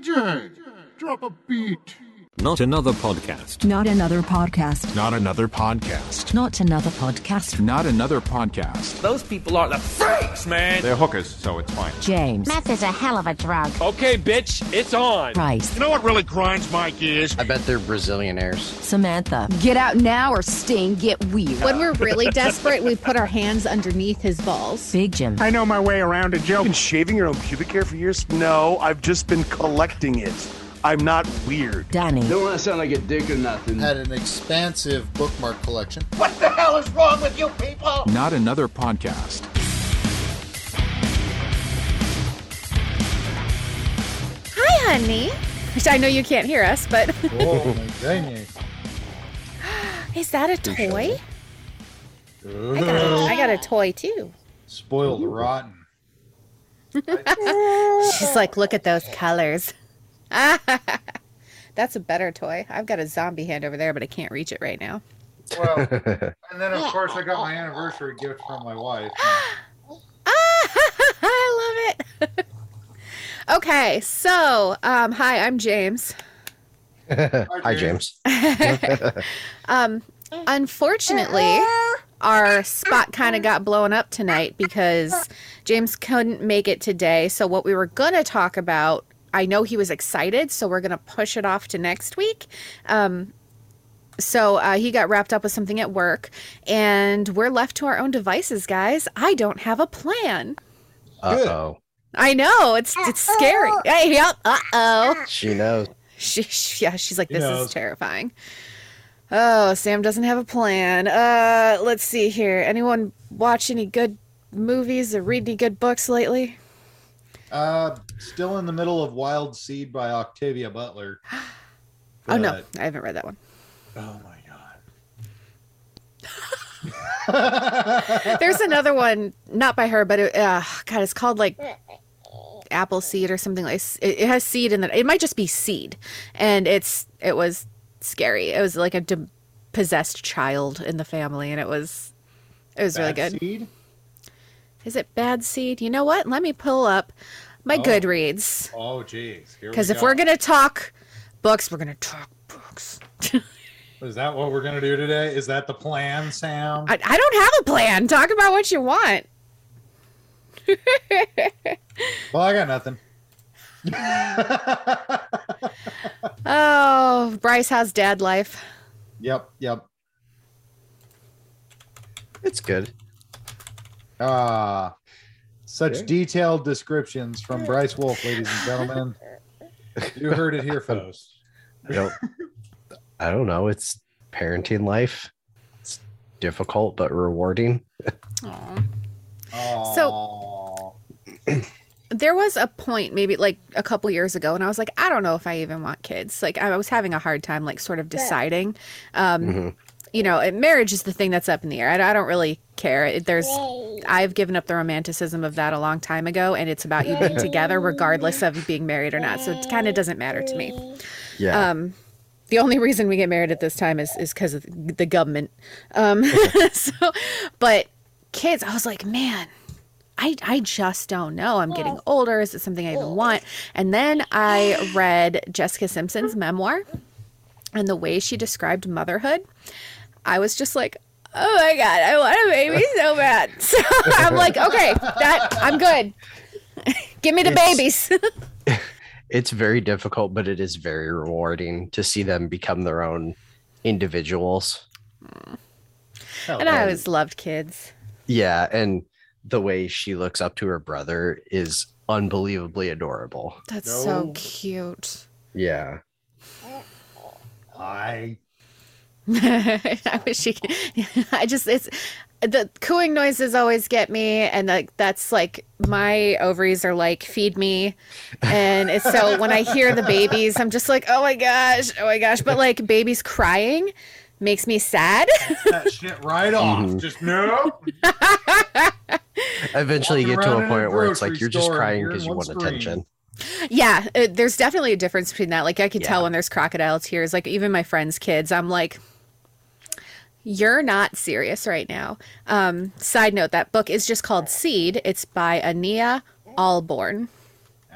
DJ, drop a beat. Not another podcast. Not another podcast. Not another podcast. Not another podcast. Not another podcast. Those people are the freaks, man. They're hookers, so it's fine. James. Meth is a hell of a drug. Okay, bitch, it's on. Bryce. You know what really grinds my gears? I bet they're Brazilianaires. Samantha. Get out now or Sting get weird. When we're really desperate, we put our hands underneath his balls. Big Jim. I know my way around a joke. Been shaving your own pubic hair for years? No, I've just been collecting it. I'm not weird. Danny. Don't want to sound like a dick or nothing. Had an expansive bookmark collection. What the hell is wrong with you people? Not another podcast. Hi, honey. Which I know you can't hear us, but. oh my goodness. Is that a toy? I got a, I got a toy too. Spoiled rotten. She's like, look at those colors. That's a better toy. I've got a zombie hand over there, but I can't reach it right now. Well, and then of course I got my anniversary gift from my wife. I love it. okay, so um, hi, I'm James. Hi, James. um, unfortunately, our spot kind of got blown up tonight because James couldn't make it today. So what we were going to talk about I know he was excited, so we're going to push it off to next week. Um, so uh, he got wrapped up with something at work, and we're left to our own devices, guys. I don't have a plan. Uh oh. I know it's it's scary. Hey, yep. Uh oh. She knows. She, she, yeah, she's like, this knows. is terrifying. Oh, Sam doesn't have a plan. Uh, let's see here. Anyone watch any good movies or read any good books lately? Uh, still in the middle of Wild Seed by Octavia Butler. Oh no, I haven't read that one. Oh my god. There's another one, not by her, but it, uh, God, it's called like apple seed or something like. It, it has seed in it. It might just be seed, and it's it was scary. It was like a de- possessed child in the family, and it was it was really good. Seed? Is it bad seed? You know what? Let me pull up my Oh. Goodreads Oh jeez. Here we because if go. we're gonna talk books, we're gonna talk books. Is that what we're gonna do today? Is that the plan, Sam? I, I don't have a plan. Talk about what you want. Well, I got nothing. Oh, Bryce, has dad life? Yep, yep. It's good. Ah, such detailed descriptions from Bryce Wolf, ladies and gentlemen. You heard it here first. I don't. I don't know. It's parenting life. It's difficult but rewarding. Aww. So there was a point, maybe like a couple years ago, and I was like, I don't know if I even want kids. Like I was having a hard time, like sort of deciding. Um, Mhm. You know, marriage is the thing that's up in the air. I, I don't really care. It- There's, I've given up the romanticism of that a long time ago, and it's about you being together, regardless of being married or not. So it kind of doesn't matter to me. Yeah. Um, the only reason we get married at this time is is because of the government. Um, so, but kids, I was like, man, I I just don't know. I'm getting older. Is it something I even want? And then I read Jessica Simpson's memoir, and the way she described motherhood, I was just like. Oh my god, I want a baby so bad. So I'm like, okay, that I'm good. Give me the It's- babies. it's very difficult, but it is very rewarding to see them become their own individuals. and I always loved kids. Yeah, and the way she looks up to her brother is unbelievably adorable. That's so cute. Yeah. I I wish she could. I just it's the cooing noises always get me, and like that's like my ovaries are like feed me, and it's so when I hear the babies, I'm just like oh my gosh, oh my gosh, but like babies crying makes me sad. that shit right off. Mhm. Just no. Eventually, you get to a in a point where it's like you're just crying because you want screen. attention. yeah, uh, there's definitely a difference between that. Like I could tell when there's crocodile tears. Like even my friends' kids, I'm like. You're not serious right now. Um, side note: that book is just called Seed. It's by Ania Ahlborn.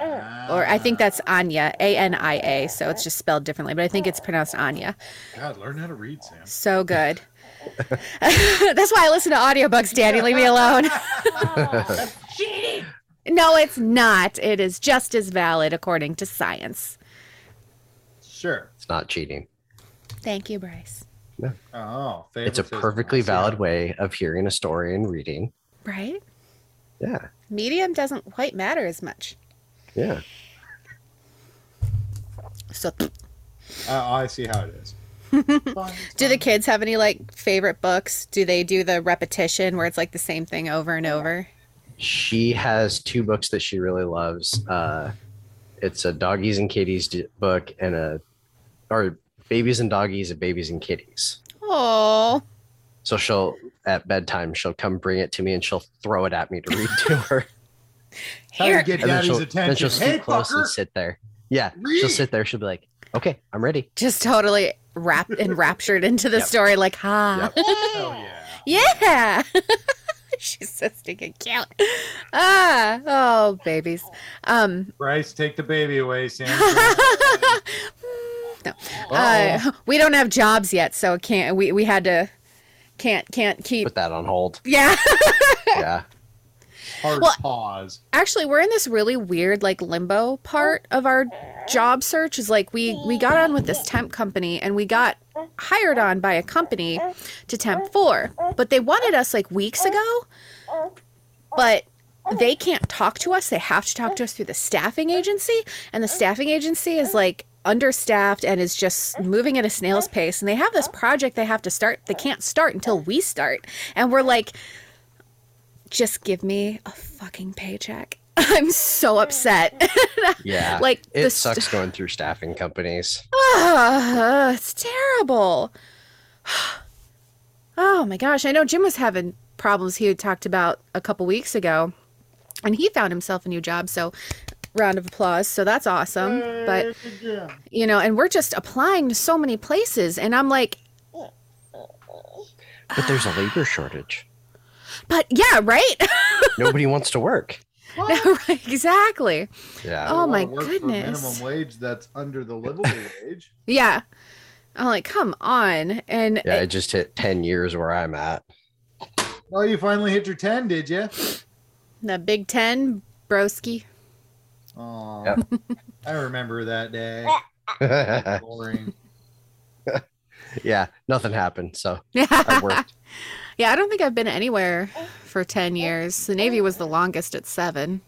or I think that's Anya, A N I A. So it's just spelled differently, but I think it's pronounced Anya. God, learn how to read, Sam. So good. That's why I listen to audiobooks, Danny. Leave me alone. no, it's not. It is just as valid according to science. Sure. It's not cheating. Thank you, Bryce. Oh, It's a perfectly I valid how- way of hearing a story and reading. Right? Yeah. Medium doesn't quite matter as much. Yeah. So, Uh, I see how it is. do the kids have any like favorite books? Do they do the repetition where it's like the same thing over and over? She has two books that she really loves. Uh, it's a doggies and kitties d- book and a, or babies and doggies and babies and kitties. Oh, So she'll at bedtime she'll come bring it to me and she'll throw it at me to read to her. How you get And then daddy's she'll, then she'll Hey, sit close and sit there. Yeah, she'll sit there. She'll be like, "Okay, I'm ready." just totally wrapped enraptured into the Yep. story, like, ha. Hell yeah. Yeah. She's so stinking cute. Ah, oh, babies. Um, Bryce, take the baby away, Sam. No, uh, we don't have jobs yet, so can't. We we had to can't can't keep. Put that on hold. Yeah. Yeah. Hard Well- pause. Actually, we're in this really weird like limbo part of our job search. Is like we we got on with this temp company and we got hired on by a company to temp for, but they wanted us like weeks ago, but they can't talk to us. They have to talk to us through the staffing agency, and the staffing agency is like understaffed and is just moving at a snail's pace. And they have this project they have to start. They can't start until we start, and we're like just give me a fucking paycheck. I'm so upset. Yeah. Like, it st- sucks going through staffing companies. Ah, it's terrible. Oh my gosh. I know Jim was having problems he had talked about a couple weeks ago, and he found himself a new job. So, round of applause. So, that's awesome. But, you know, and we're just applying to so many places, and I'm like, But there's a labor shortage. but yeah, right? Nobody wants to work. right, exactly. Yeah. Oh my Wanna work for goodness. minimum wage that's under the livable wage. Yeah. I'm like, come on. And Yeah, I just hit 10 years where I'm at. Oh, you finally hit your 10, did you? the Big Ten, broski. Oh, Yep. I remember that day. Boring. yeah, nothing happened. So Yeah. I worked. Yeah, I don't think I've been anywhere for 10 years. The Navy was the longest at seven.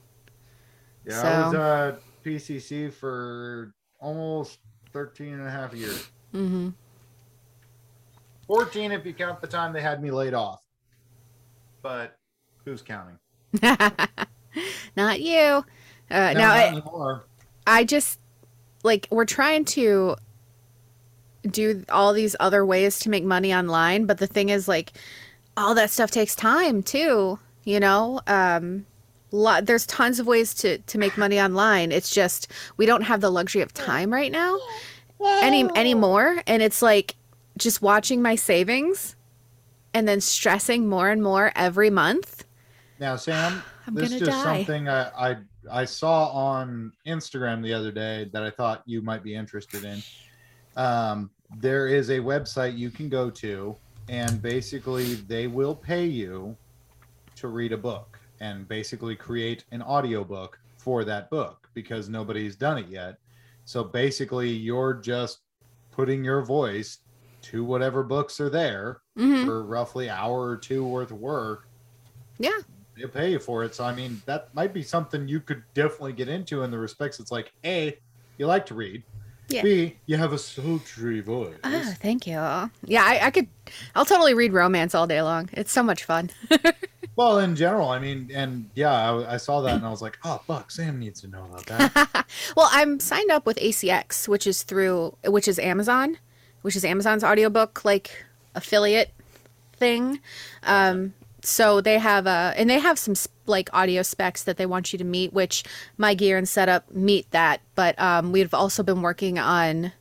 Yeah, I was So- uh, PCC for almost 13 and a half years. hmm 14 if you count the time they had me laid off. But who's counting? Not you. Uh, No, now, not I, anymore. I just, like, we're trying to do all these other ways to make money online. But the thing is, like, all that stuff takes time, too. You know? Um, lot, there's tons of ways to, to make money online. It's just we don't have the luxury of time right now any anymore. And it's like just watching my savings and then stressing more and more every month. Now, Sam, I'm this is just die. something I, I I saw on Instagram the other day that I thought you might be interested in. Um, there is a website you can go to, and basically they will pay you to read a book and basically create an audiobook for that book because nobody's done it yet. So basically, you're just putting your voice to whatever books are there Mhm. for roughly hour or two worth of work Yeah. They pay you for it. So I mean, that might be something you could definitely get into in the respects. It's like a, you like to read. Yeah. B, you have a sultry voice. Oh, thank you. Yeah, I, I could, I'll totally read romance all day long. It's so much fun. Well, in general, I mean, and yeah, I, I saw that and I was like, oh fuck, Sam needs to know about that. well, I'm signed up with ACX, which is through, which is Amazon, which is Amazon's audiobook like affiliate thing. Um, so they have uh and they have some like audio specs that they want you to meet, which my gear and setup meet that. But um, we've also been working on,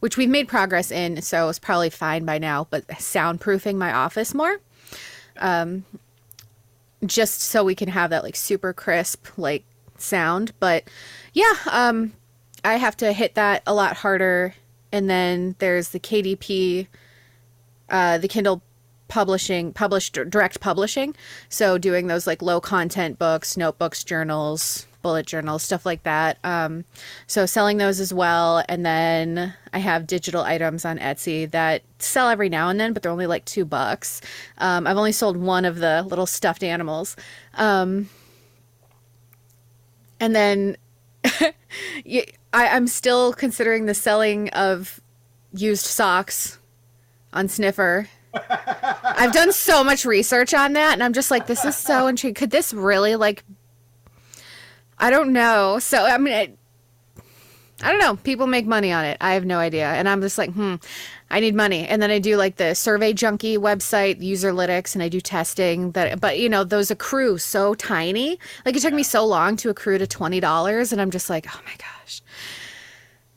which we've made progress in, so it's probably fine by now. But soundproofing my office more. Um, just so we can have that like super crisp like sound. But yeah, um, I have to hit that a lot harder. And then there's the KDP, uh, the Kindle publishing, published direct publishing. So doing those like low content books, notebooks, journals, bullet journals, stuff like that. Um, so selling those as well. And then I have digital items on Etsy that sell every now and then, but they're only like two bucks. Um, I've only sold one of the little stuffed animals. Um, and then I, I'm still considering the selling of used socks on Sniffer. I've done so much research on that, and I'm just like, this is so intriguing. Could this really like? I don't know. So I mean, I, I don't know. People make money on it. I have no idea, and I'm just like, hmm, I need money. And then I do like the Survey Junkie website, Userlytics, and I do testing. That, but you know, those accrue so tiny. Like it took me so long to accrue to twenty dollars, and I'm just like, oh my gosh.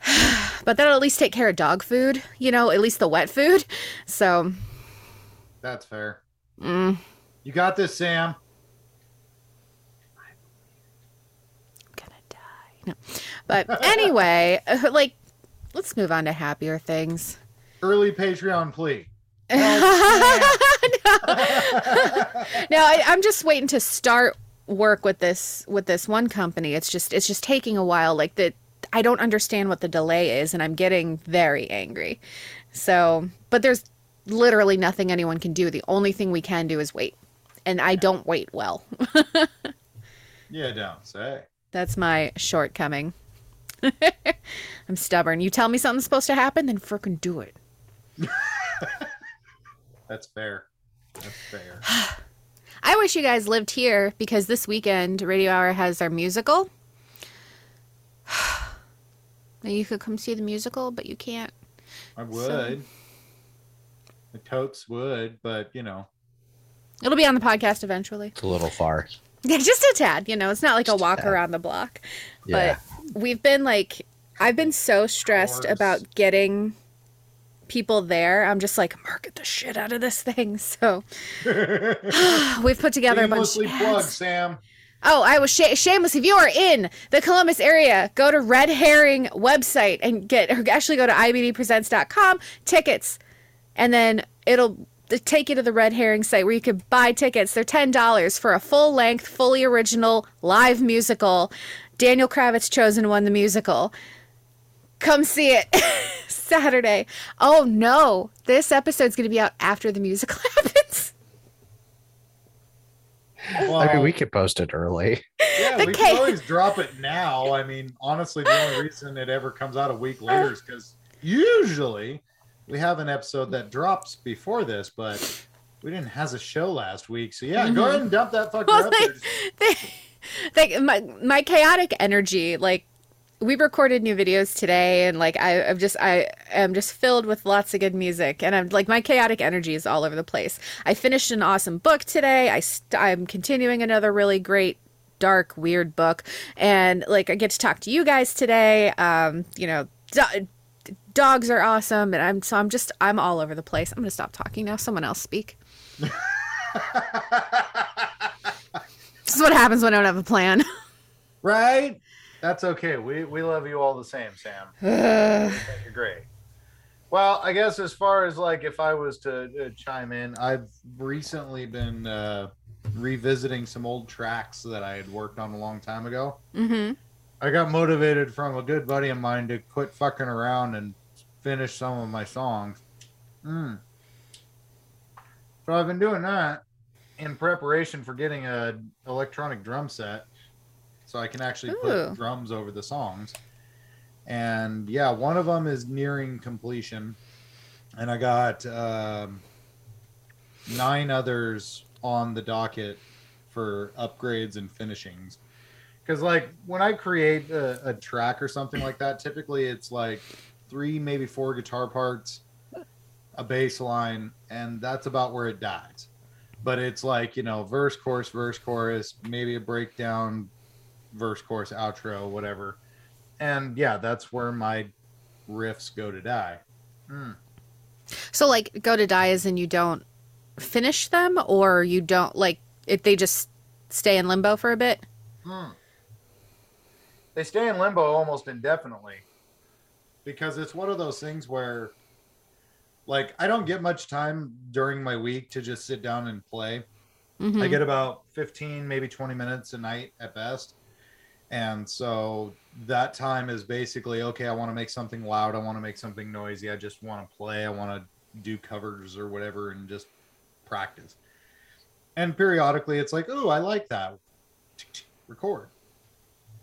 but that'll at least take care of dog food, you know, at least the wet food. So That's fair. Mm. You got this, Sam. I'm gonna die. No. But anyway, like, let's move on to happier things. Early Patreon plea. no, I, I'm just waiting to start work with this with this one company. It's just it's just taking a while. Like the I don't understand what the delay is, and I'm getting very angry. So, but there's literally nothing anyone can do. The only thing we can do is wait, and I don't wait well. Yeah, don't say. That's my shortcoming. I'm stubborn. You tell me something's supposed to happen, then frickin' do it. That's fair. That's fair. I wish you guys lived here because this weekend Radio Hour has our musical. You could come see the musical, but you can't. I would. The totes would, but you know. It'll be on the podcast eventually. It's a little far. Yeah, just a tad. You know, it's not like a walk around the block. Yeah. But we've been like, I've been so stressed about getting people there. I'm just like, market the shit out of this thing. So we've put together a bunch. Shamelessly plug, Sam. Oh, I was sh- shameless. If you are in the Columbus area, go to Red Herring website and get, or actually go to ibdpresents.com, tickets, and then it'll take you to the Red Herring site where you can buy tickets. They're $10 for a full length, fully original live musical. Daniel Kravitz chosen won the musical. Come see it Saturday. Oh no, this episode's going to be out after the musical happens. Well, I mean, we could post it early. Yeah, The we ca- can always drop it now. I mean, honestly, the only reason it ever comes out a week later is because usually we have an episode that drops before this, but we didn't have a show last week. So yeah, go Mhm. ahead and dump that fucker Well, up there. like my my chaotic energy like we recorded new videos today and like I, i'm just i am just filled with lots of good music and i'm like my chaotic energy is all over the place i finished an awesome book today i st- i'm continuing another really great dark weird book and like i get to talk to you guys today um you know do- dogs are awesome and i'm so i'm just i'm all over the place i'm gonna stop talking now someone else speak this is what happens when i don't have a plan Right? That's okay. We we love you all the same, Sam. You're great. Well, I guess as far as like if I was to uh, chime in, I've recently been uh, revisiting some old tracks that I had worked on a long time ago. mm-hmm I got motivated from a good buddy of mine to quit fucking around and finish some of my songs. Mm. So I've been doing that in preparation for getting a electronic drum set, so I can actually Ooh. put drums over the songs. And yeah, one of them is nearing completion, and I got um, nine others on the docket for upgrades and finishings because like when i create a, a track or something like that typically it's like three maybe four guitar parts a bass line and that's about where it dies but it's like you know verse chorus verse chorus maybe a breakdown verse chorus outro whatever and yeah that's where my riffs go to die Hmm. So like go to die as in you don't finish them or you don't like if they just stay in limbo for a bit? Hmm. they stay in limbo almost indefinitely because it's one of those things where like I don't get much time during my week to just sit down and play. Mhm. I get about 15, maybe 20 minutes a night at best. And so that time is basically okay, I want to make something loud, I want to make something noisy, I just want to play, I want to do covers or whatever and just practice. And periodically it's like, oh, I like that. Record.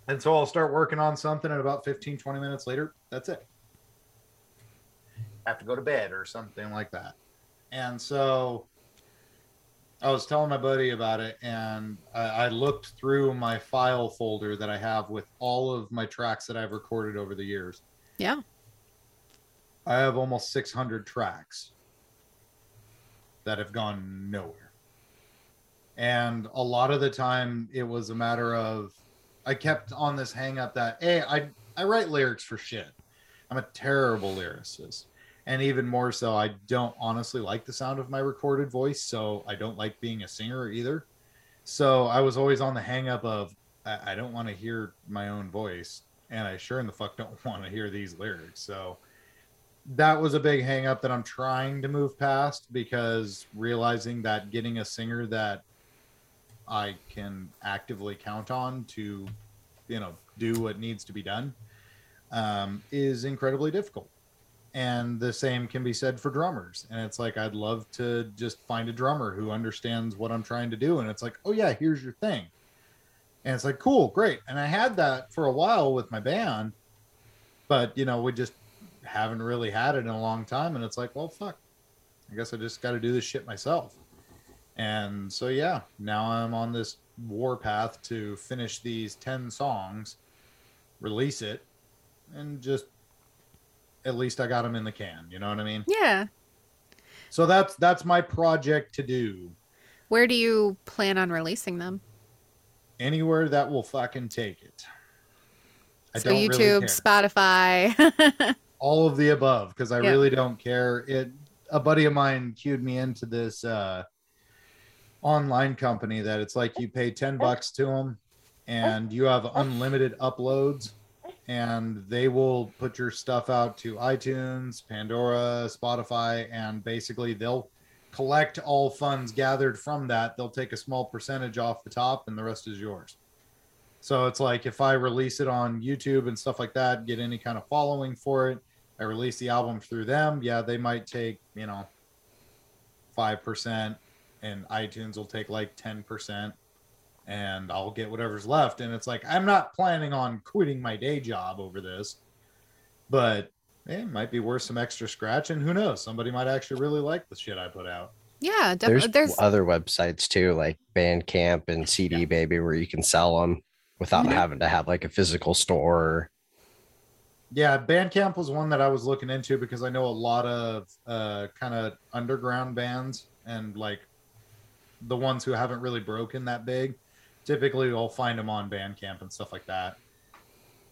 And so I'll start working on something and about 15, 20 minutes later, that's it. Have to go to bed or something like that. And so I was telling my buddy about it, and I, I looked through my file folder that I have with all of my tracks that I've recorded over the years. Yeah. I have almost 600 tracks that have gone nowhere. And a lot of the time, it was a matter of I kept on this hang up that, hey, I, I write lyrics for shit. I'm a terrible lyricist. And even more so, I don't honestly like the sound of my recorded voice. So I don't like being a singer either. So I was always on the hang up of, I, I don't want to hear my own voice. And I sure in the fuck don't want to hear these lyrics. So that was a big hang up that I'm trying to move past because realizing that getting a singer that I can actively count on to, you know, do what needs to be done um, is incredibly difficult. And the same can be said for drummers. And it's like, I'd love to just find a drummer who understands what I'm trying to do. And it's like, oh, yeah, here's your thing. And it's like, cool, great. And I had that for a while with my band, but, you know, we just haven't really had it in a long time. And it's like, well, fuck. I guess I just got to do this shit myself. And so, yeah, now I'm on this war path to finish these 10 songs, release it, and just at least I got them in the can. You know what I mean? Yeah. So that's that's my project to do. Where do you plan on releasing them? Anywhere that will fucking take it. I so don't really YouTube, care. Spotify. all of the above because I Yeah. really don't care. It a buddy of mine cued me into this uh online company that it's like you pay 10 bucks to them and you have unlimited uploads and they will put your stuff out to iTunes, Pandora, Spotify and basically they'll collect all funds gathered from that. They'll take a small percentage off the top and the rest is yours. So it's like if I release it on YouTube and stuff like that, get any kind of following for it, I release the album through them. Yeah, they might take, you know, 5% and iTunes will take like 10% and I'll get whatever's left. And it's like, I'm not planning on quitting my day job over this, but it might be worth some extra scratch. And who knows? Somebody might actually really like the shit I put out. yeah, There's, definitely. There's, other websites too, like Bandcamp and CD Baby, where you can sell them without Yeah. having to have like a physical store. Yeah, Bandcamp was one that I was looking into because I know a lot of uh, kind of underground bands and like the ones who haven't really broken that big. Typically, you'll find them on Bandcamp and stuff like that.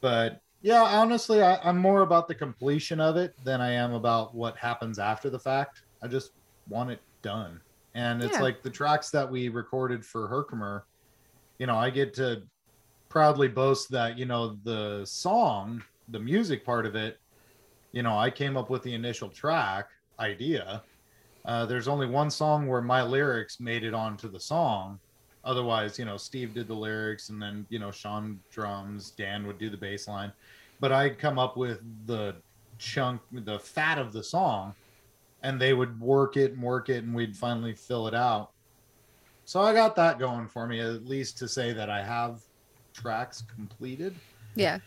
But yeah, honestly, I, I'm more about the completion of it than I am about what happens after the fact. I just want it done. And it's Yeah. like the tracks that we recorded for Herkimer, you know, I get to proudly boast that, you know, the song, the music part of it, you know, I came up with the initial track idea. Uh, there's only one song where my lyrics made it onto the song. Otherwise, you know, Steve did the lyrics and then, you know, Sean drums, Dan would do the bass line. But I'd come up with the chunk, the fat of the song, and they would work it and work it, and we'd finally fill it out. So I got that going for me, at least to say that I have tracks completed. yeah.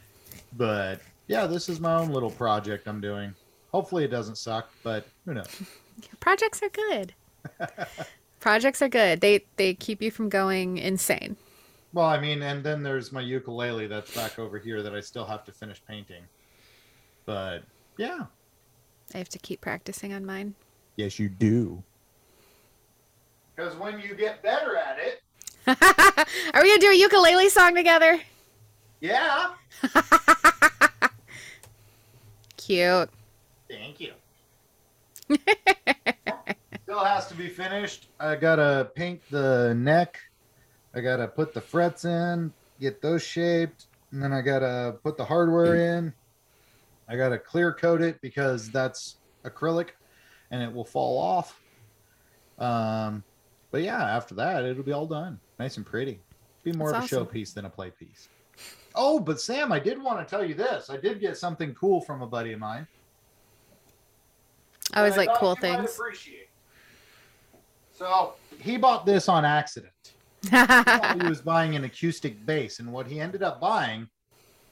But yeah, this is my own little project I'm doing. Hopefully it doesn't suck, but who knows? Projects are good. Projects are good. They they keep you from going insane. Well, I mean, and then there's my ukulele that's back over here that I still have to finish painting. But yeah. I have to keep practicing on mine. Yes, you do. Because when you get better at it, Are we gonna do a ukulele song together? yeah. Cute. Thank you. Still has to be finished. I gotta paint the neck. I gotta put the frets in, get those shaped, and then I gotta put the hardware in. I gotta clear coat it because that's acrylic, and it will fall off. Um, but yeah, after that, it'll be all done, nice and pretty. Be more That's of a awesome. showpiece than a play piece. Oh, but Sam, I did want to tell you this. I did get something cool from a buddy of mine. I always like cool things. appreciate. So he bought this on accident. He he was buying an acoustic bass, and what he ended up buying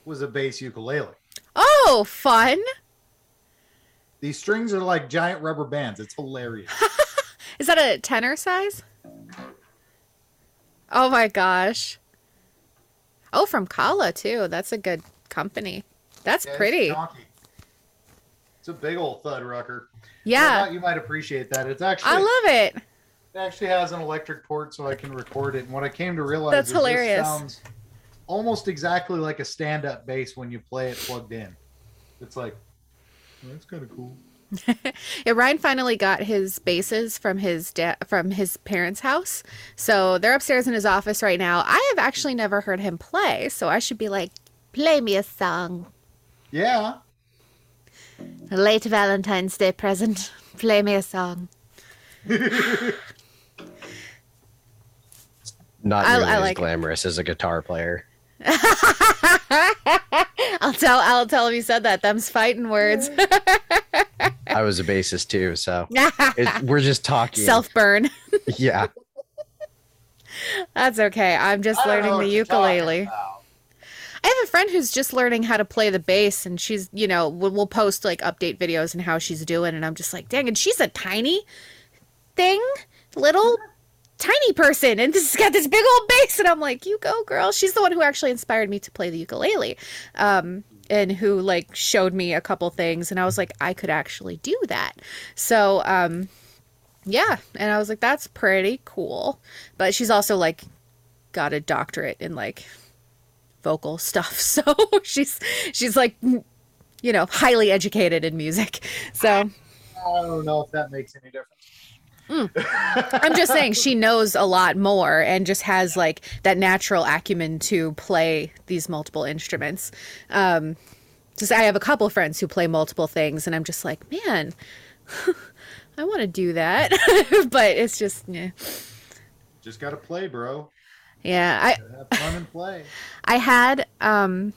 was a bass ukulele. oh, fun. These strings are like giant rubber bands. It's hilarious. Is that a tenor size? Oh my gosh. Oh, from Kala too. That's a good company. That's Yeah, pretty. chonky. It's a big old thud rucker. I Yeah. thought you might appreciate that. It's actually I love it. It actually has an electric port so I can record it. And what I came to realize That's hilarious. sounds almost exactly like a stand-up bass when you play it plugged in. It's like oh, that's kind of cool. Yeah, Ryan finally got his basses from his da- from his parents' house. So they're upstairs in his office right now. I have actually never heard him play, so I should be like, play me a song. Yeah. A late Valentine's Day present. Play me a song. Not I- nearly I as like it. glamorous as a guitar player. I'll tell I'll tell him you said that. Them's fighting words. I was a bassist too, so it, we're just talking. Self burn. Yeah. That's okay. I'm just I don't know learning the ukulele. I have a friend who's just learning how to play the bass, and she's, you know, we'll, we'll post like update videos and how she's doing, and I'm just like, dang, and she's a tiny thing, little tiny person, and this has got this big old bass, and I'm like, you go, girl. She's the one who actually inspired me to play the ukulele, um, and who like showed me a couple things, and I was like, I could actually do that. So, um, yeah, and I was like, that's pretty cool. But she's also like got a doctorate in like vocal stuff. So she's she's like you know, highly educated in music. So I don't know if that makes any difference. I'm just saying she knows a lot more and just has like that natural acumen to play these multiple instruments. Um just I have a couple friends who play multiple things and I'm just like, man, I want to do that. but it's just yeah. Just gotta play, bro. Yeah, I have fun and play. I had um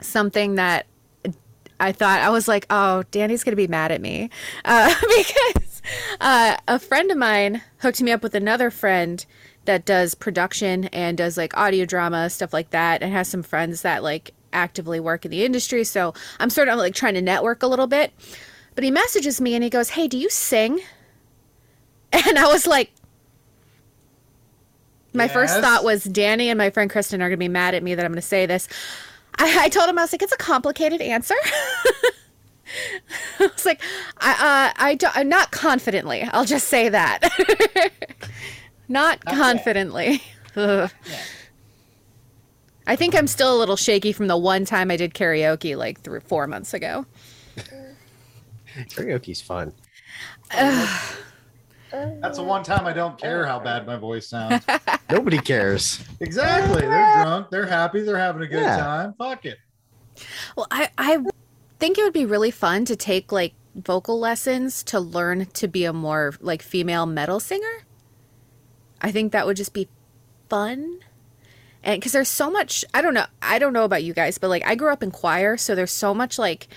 something that I thought I was like, oh, Danny's gonna be mad at me uh, because uh, a friend of mine hooked me up with another friend that does production and does like audio drama stuff like that, and has some friends that like actively work in the industry. So I'm sort of like trying to network a little bit. But he messages me and he goes, "Hey, do you sing?" And I was like, my first thought was Danny and my friend Kristen are going to be mad at me that I'm going to say this. I, I told him I was like, it's a complicated answer. I was like, I, uh, I don't, not confidently. I'll just say that. not confidently. Ugh. I think I'm still a little shaky from the one time I did karaoke like three, four months ago. Karaoke's fun. That's the one time I don't care how bad my voice sounds. Nobody cares. exactly. They're drunk. They're happy. They're having a good Yeah. time. Fuck it. Well, I, I think it would be really fun to take like vocal lessons to learn to be a more like female metal singer. I think that would just be fun. And because there's so much, I don't know, I don't know about you guys, but like I grew up in choir, so there's so much like,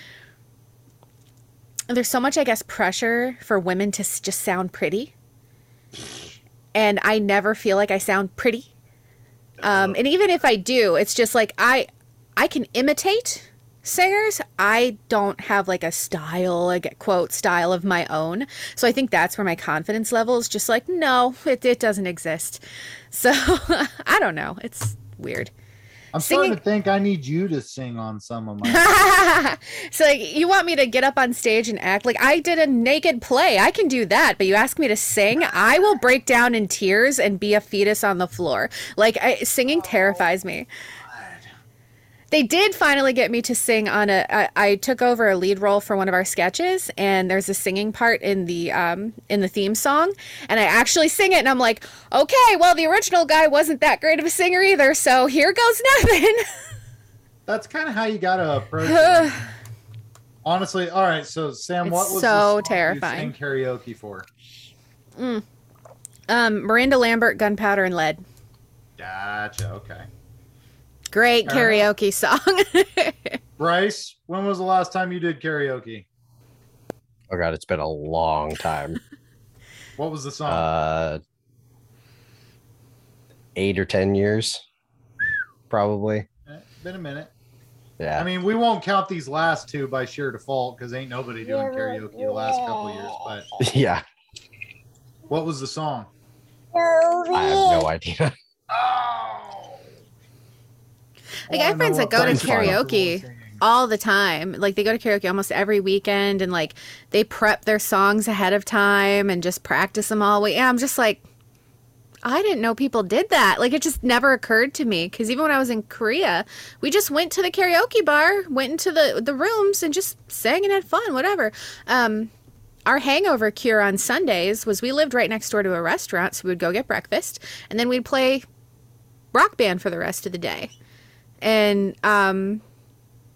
there's so much, I guess, pressure for women to just sound pretty. And I never feel like I sound pretty. Um, and even if I do, it's just like I, I can imitate singers. I don't have like a style, like quote style of my own. So I think that's where my confidence level is just like, no, it, it doesn't exist. So I don't know. It's weird. I'm Singing- starting to think I need you to sing on some of my. so like you want me to get up on stage and act like I did a naked play. I can do that, but you ask me to sing, I will break down in tears and be a fetus on the floor. Like I, singing terrifies me. They did finally get me to sing on a. I, I took over a lead role for one of our sketches, and there's a singing part in the um in the theme song, and I actually sing it, and I'm like, okay, well the original guy wasn't that great of a singer either, so here goes nothing. that's kind of how you gotta approach it. Honestly, all right. So Sam, It's what was the so song you terrifying. sang karaoke for? Mm. Um, Miranda Lambert, Gunpowder and Lead. Gotcha. Okay. Great Fair karaoke song. Bryce, when was the last time you did karaoke? Oh god, it's been a long time. What was the song? uh, eight or ten years, probably. Eh, been a minute. Yeah. I mean, we won't count these last two by sheer default because ain't nobody doing karaoke the last couple of years. But yeah. what was the song? I have no idea. Like I have friends that go to karaoke all the time. Like they go to karaoke almost every weekend and like they prep their songs ahead of time and just practice them all week. Yeah, I'm just like I didn't know people did that. Like it just never occurred to me cuz even when I was in Korea, we just went to the karaoke bar, went into the the rooms and just sang and had fun, whatever. Um our hangover cure on Sundays was we lived right next door to a restaurant, so we would go get breakfast and then we'd play rock band for the rest of the day and um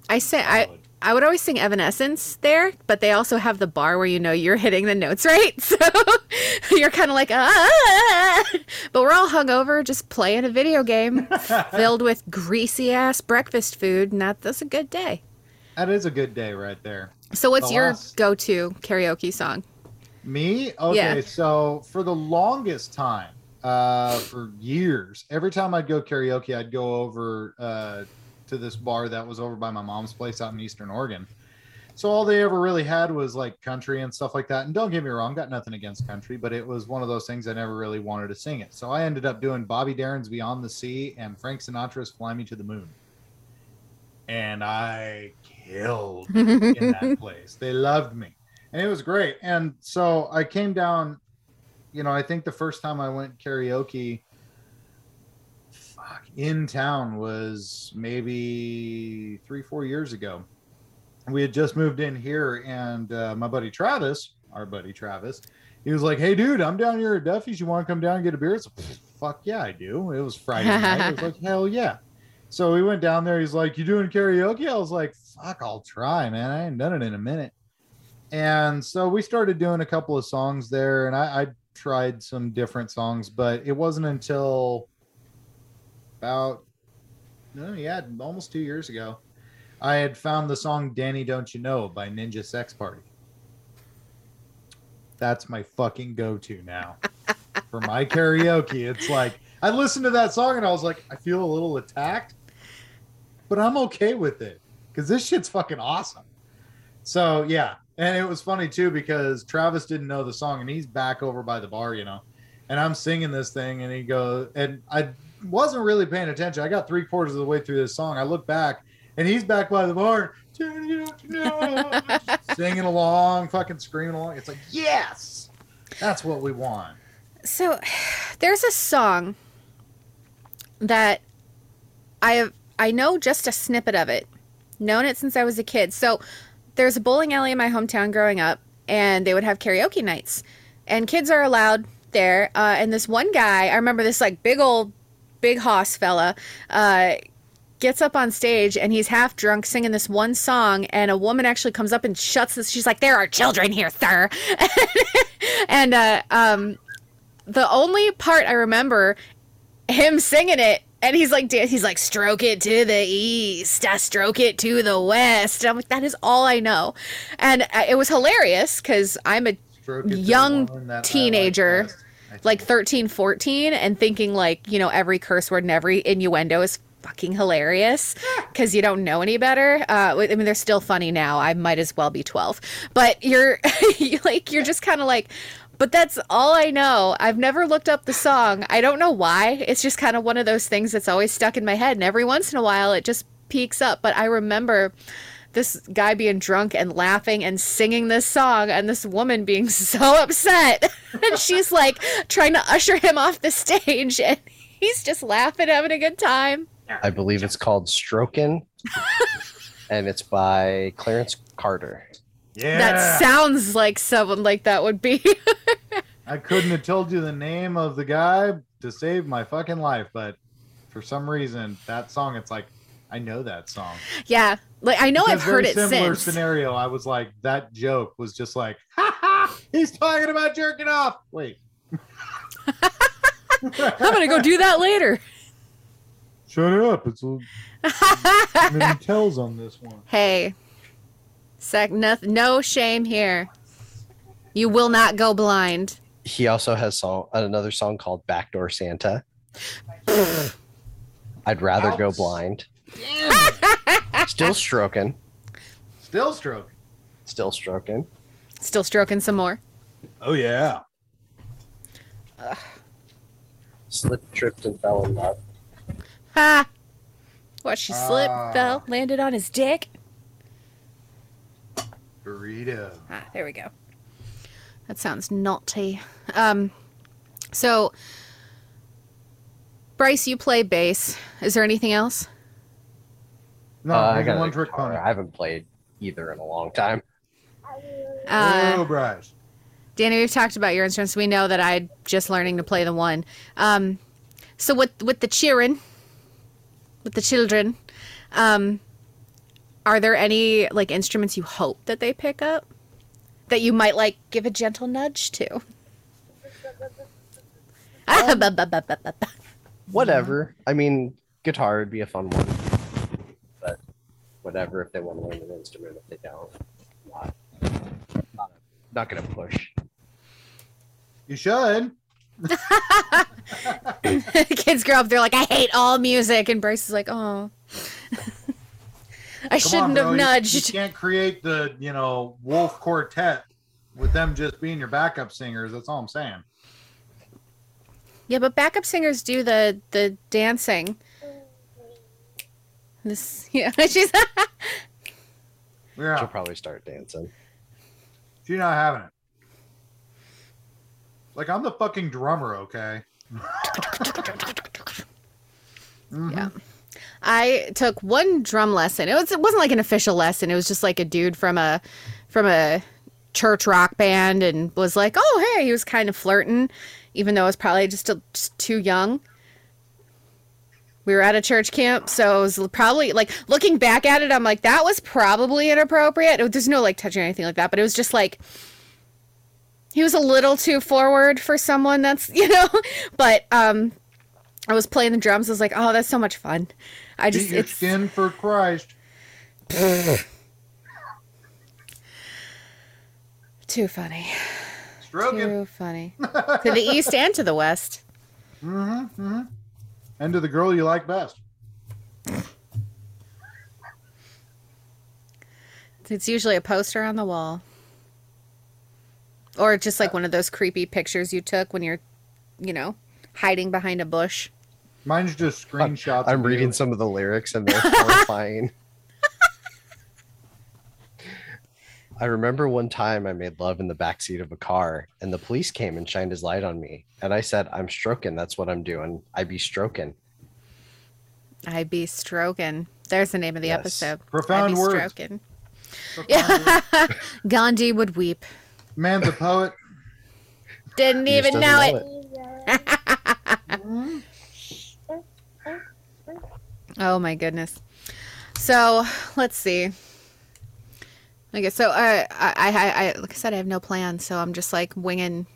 i say i i would always sing evanescence there but they also have the bar where you know you're hitting the notes right so you're kind of like ah but we're all hungover just playing a video game filled with greasy ass breakfast food and that, that's a good day That is a good day right there. so what's The your last- go-to karaoke song Me? Okay, Yeah. so for the longest time, uh, for years, every time I'd go karaoke, I'd go over uh, to this bar that was over by my mom's place out in Eastern Oregon. So all they ever really had was like country and stuff like that. And don't get me wrong, got nothing against country, but it was one of those things I never really wanted to sing it. So I ended up doing Bobby Darin's Beyond the Sea and Frank Sinatra's Fly Me to the Moon. And I killed in that place. They loved me. And it was great. And so I came down, you know, I think the first time I went karaoke fuck, in town was maybe three, four years ago. We had just moved in here, and uh, my buddy Travis, our buddy Travis, he was like, Hey, dude, I'm down here at Duffy's. You want to come down and get a beer? It's like, fuck yeah, I do. It was Friday night. I was like, Hell yeah. So we went down there. He's like, You doing karaoke? I was like, Fuck, I'll try, man. I ain't done it in a minute. And so we started doing a couple of songs there, and I, I tried some different songs, but it wasn't until about, no, yeah, almost two years ago, I had found the song Danny Don't You Know by Ninja Sex Party. That's my fucking go to now for my karaoke. It's like, I listened to that song and I was like, I feel a little attacked, but I'm okay with it because this shit's fucking awesome. So yeah, and it was funny too because Travis didn't know the song and he's back over by the bar, you know, and I'm singing this thing and he goes and I wasn't really paying attention. I got three quarters of the way through this song. I look back and he's back by the bar, singing along, fucking screaming along. It's like yes, that's what we want. So there's a song that I have I know just a snippet of it. Known it since I was a kid. So there's a bowling alley in my hometown growing up and they would have karaoke nights. And kids are allowed there. Uh, and this one guy, I remember this like big old big hoss fella, uh, gets up on stage and he's half drunk singing this one song and a woman actually comes up and shuts this she's like there are children here sir and uh, um, the only part I remember him singing it, and he's like, he's like, stroke it to the east, I stroke it to the west. I'm like, that is all I know, and uh, it was hilarious because I'm a Stroke it to the young I like teenager, like 13, 14, and thinking like, you know, every curse word and every innuendo is fucking hilarious because you don't know any better. Uh, I mean, they're still funny now. I might as well be 12, but you're you like, you're just kind of like, but that's all I know. I've never looked up the song. I don't know why. It's just kind of one of those things that's always stuck in my head. And every once in a while, it just peaks up. But I remember this guy being drunk and laughing and singing this song, and this woman being so upset. and she's like trying to usher him off the stage, and he's just laughing, having a good time. I believe it's called Strokin, and it's by Clarence Carter. Yeah, That sounds like someone like that would be. I couldn't have told you the name of the guy to save my fucking life, but for some reason that song, it's like I know that song. Yeah, like I know Because I've heard it similar since. scenario. I was like, that joke was just like, ha ha, he's talking about jerking off. Wait, I'm gonna go do that later. shut it up. It's a many tells on this one. Hey, sec, no, no shame here. You will not go blind. He also has song another song called Backdoor Santa. I'd rather go blind. Still stroking. Still stroking. Still stroking. Still stroking some more. Oh yeah. Slipped, tripped, and fell in love. Ha! What? She slipped, Ah. fell, landed on his dick. Burrito. Ah, there we go. That sounds naughty. Um, so, Bryce, you play bass. Is there anything else? No, Uh, I got a one trick guitar. pony. I haven't played either in a long time. Uh, oh, Bryce. Danny, we've talked about your instruments. We know that I'm just learning to play the one. Um, so with with the cheering, with the children, um, are there any like instruments you hope that they pick up that you might like give a gentle nudge to? Ba. Um, whatever. I mean, guitar would be a fun one. But whatever if they want to learn an instrument. If they don't, not, not, not gonna push. You should. Kids grow up, they're like, I hate all music, and Bryce is like, oh, I Come shouldn't bro. have nudged. You, can't create the, you know, Wolf Quartet with them just being your backup singers. That's all I'm saying. Yeah, but backup singers do the the dancing. This yeah, she's Yeah. She'll probably start dancing. She's not having it. Like I'm the fucking drummer, okay? Mhm. yeah. I took one drum lesson. It was it wasn't like an official lesson. It was just like a dude from a from a church rock band and was like, "Oh, hey." He was kind of flirting even though I was probably just, a, just too young. We were at a church camp, so it was probably like looking back at it, I'm like, that was probably inappropriate. There's no like touching or anything like that, but it was just like he was a little too forward for someone that's you know. But um, I was playing the drums. I was like, oh, that's so much fun. I just Beat your it's skin for Christ. too funny, Stroking. too funny to the east and to the west. Mm-hmm, mm-hmm. And to the girl you like best. It's usually a poster on the wall. Or just like one of those creepy pictures you took when you're, you know, hiding behind a bush. Mine's just screenshots. I'm of reading you. some of the lyrics and they're horrifying. I remember one time I made love in the backseat of a car and the police came and shined his light on me. And I said, I'm stroking. That's what I'm doing. I be stroking. I be stroking. There's the name of the Yes. episode. Profound I be words. stroking. Profound Yeah. Gandhi would weep. Man, the poet. Didn't even doesn't know know it. Mm-hmm. Oh my goodness. So let's see. Okay, so uh, I, I, I, like I said, I have no plan, so I'm just like winging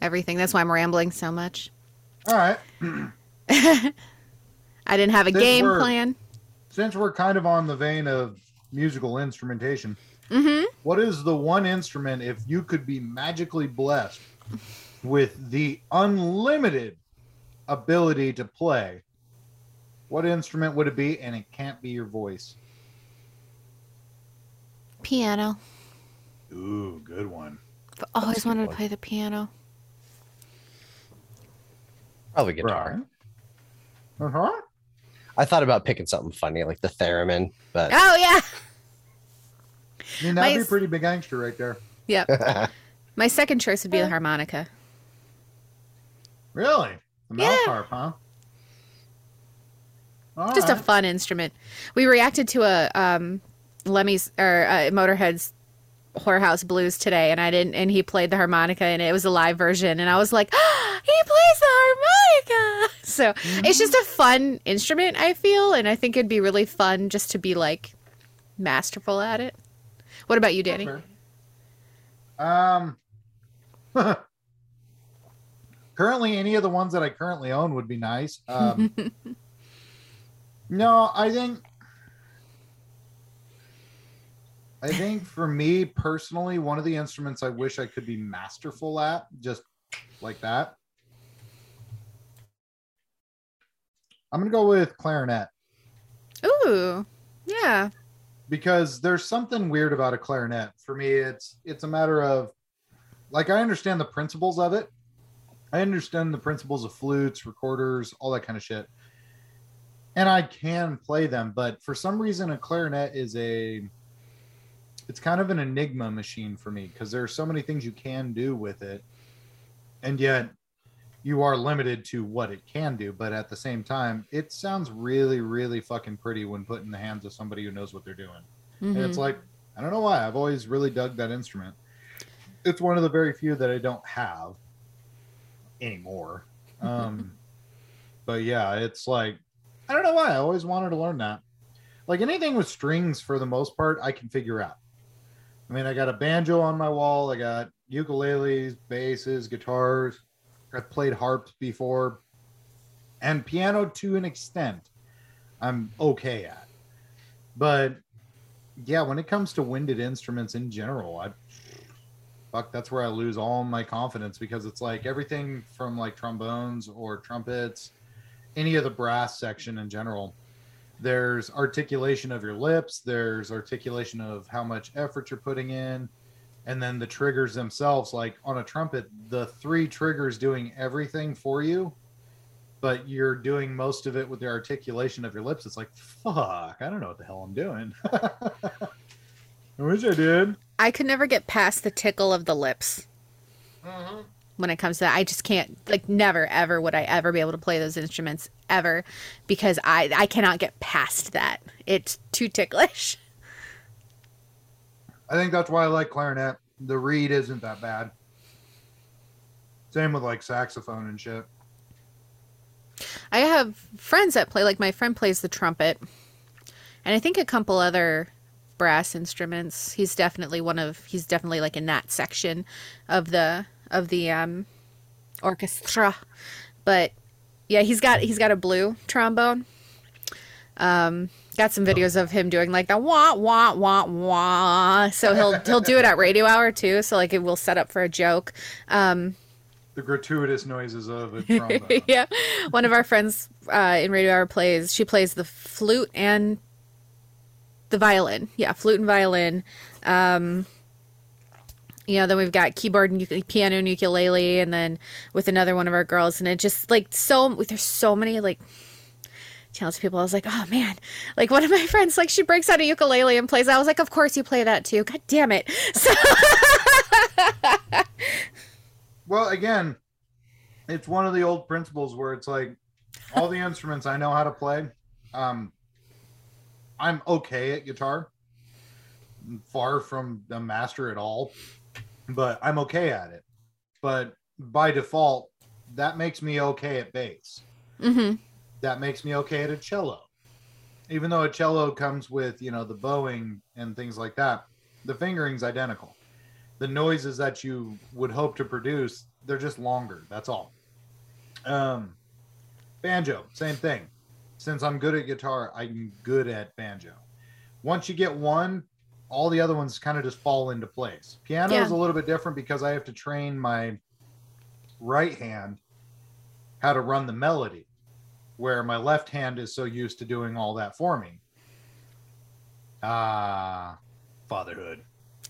everything. That's why I'm rambling so much. All right. I didn't have a Since game plan. Since we're kind of on the vein of musical instrumentation, Mm-hmm. what is the one instrument if you could be magically blessed with the unlimited ability to play? What instrument would it be? And it can't be your voice. Piano. Ooh, good one. I've always wanted to one. play the piano. Probably guitar. Uh huh. I thought about picking something funny like the theremin, but Oh yeah. I mean, that'd My- be pretty big gangster right there. Yep. My second choice would be the harmonica. Really? The Yeah. harp, huh? All Just a fun instrument. We reacted to a um, Lemmy's or uh, Motorhead's Whorehouse Blues today, and I didn't. And he played the harmonica, and it was a live version, and I was like, oh, he plays the harmonica. so it's just a fun instrument, I feel, and I think it'd be really fun just to be like masterful at it. What about you, Danny? Um, currently, any of the ones that I currently own would be nice. Um, no, I think, I think for me personally, one of the instruments I wish I could be masterful at, just like that. I'm gonna go with clarinet Ooh, yeah. because there's something weird about a clarinet. For me, it's it's a matter of like I understand the principles of it. I understand the principles of flutes, recorders, all that kind of shit. And I can play them, but for some reason a clarinet is a it's kind of an enigma machine for me because there are so many things you can do with it. And yet you are limited to what it can do, but at the same time, it sounds really, really fucking pretty when put in the hands of somebody who knows what they're doing. And it's Mhm. like, I don't know why. I've always really dug that instrument. It's one of the very few that I don't have anymore. Um, but yeah, it's like, I don't know why. I always wanted to learn that. Like anything with strings, for the most part, I can figure out. I mean, I got a banjo on my wall. I got ukuleles, basses, guitars. I've played harps before, and piano to an extent. I'm okay at, but yeah, when it comes to winded instruments in general, I fuck that's where I lose all my confidence because it's like everything from like trombones or trumpets, any of the brass section in general. There's articulation of your lips, there's articulation of how much effort you're putting in, and then the triggers themselves. Like on a trumpet, the three triggers doing everything for you, but you're doing most of it with the articulation of your lips. It's like, fuck, I don't know what the hell I'm doing. I wish I did. I could never get past the tickle of the lips Mm-hmm. When it comes to that. I just can't like never ever would I ever be able to play those instruments ever because I I cannot get past that. It's too ticklish. I think that's why I like clarinet. The reed isn't that bad. Same with like saxophone and shit. I have friends that play like my friend plays the trumpet and I think a couple other brass instruments. He's definitely one of he's definitely like in that section of the of the um orchestra. But yeah, he's got he's got a blue trombone. Um got some videos of him doing like the wah wah wah wah. So he'll he'll do it at radio hour too, so like it will set up for a joke. Um The gratuitous noises of a trombone. yeah. One of our friends uh, in Radio Hour plays, she plays the flute and the violin. Yeah, flute and violin. Um, you know, then we've got keyboard and piano and ukulele, and then with another one of our girls, and it just like so, there's so many like talented people. I was like, oh man, like one of my friends, like she breaks out a ukulele and plays. I was like, of course you play that too. God damn it. So Well, again, it's one of the old principles where it's like all the instruments I know how to play. Um, I'm okay at guitar, far from a master at all, but I'm okay at it. But by default, that makes me okay at bass. hmm That makes me okay at a cello. Even though a cello comes with, you know, the bowing and things like that, the fingering's identical. The noises that you would hope to produce, they're just longer. That's all. Um, banjo, same thing. Since I'm good at guitar, I'm good at banjo. Once you get one, all the other ones kind of just fall into place. Piano is a little bit different because I have to train my right hand how to run the melody, where my left hand is so used to doing all that for me. Ah, fatherhood.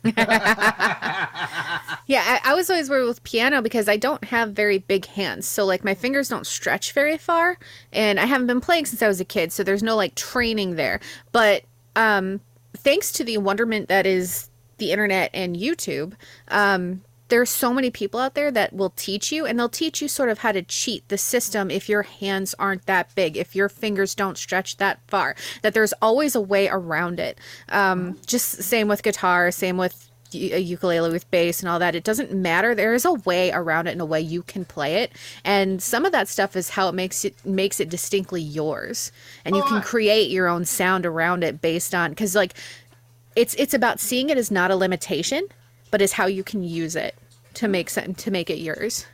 Yeah, I, I was always worried with piano because I don't have very big hands. So, like, my fingers don't stretch very far. And I haven't been playing since I was a kid. So, there's no like training there. But um, thanks to the wonderment that is the internet and YouTube, um, there's so many people out there that will teach you and they'll teach you sort of how to cheat the system if your hands aren't that big, if your fingers don't stretch that far, that there's always a way around it. Um, just same with guitar, same with a ukulele with bass and all that. It doesn't matter. There is a way around it and a way you can play it. And some of that stuff is how it makes it makes it distinctly yours. And you can create your own sound around it based on cuz like it's it's about seeing it as not a limitation, but as how you can use it to make sen- to make it yours.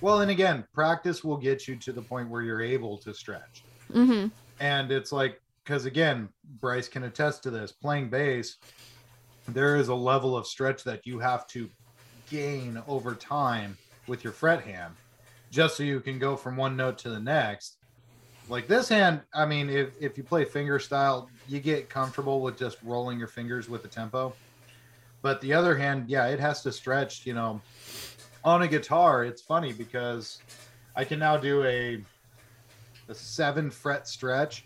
Well, and again, practice will get you to the point where you're able to stretch. Mhm. And it's like, because again, Bryce can attest to this playing bass, there is a level of stretch that you have to gain over time with your fret hand just so you can go from one note to the next. Like this hand, I mean, if, if you play finger style, you get comfortable with just rolling your fingers with the tempo. But the other hand, yeah, it has to stretch, you know. On a guitar, it's funny because I can now do a a seven fret stretch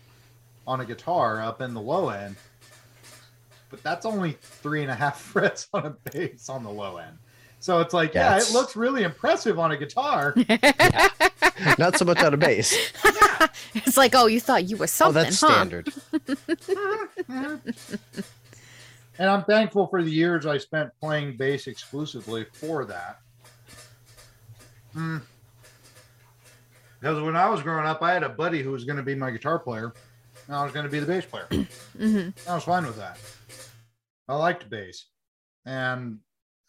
on a guitar up in the low end, but that's only three and a half frets on a bass on the low end. So it's like, Yeah, yeah, it's- it looks really impressive on a guitar. Not so much on a bass. It's like, "Oh, you thought you were something. Oh, that's huh?" standard. and I'm thankful for the years I spent playing bass exclusively for that. Hmm. Because when I was growing up, I had a buddy who was going to be my guitar player, and I was going to be the bass player. Mhm. I was fine with that. I liked bass, and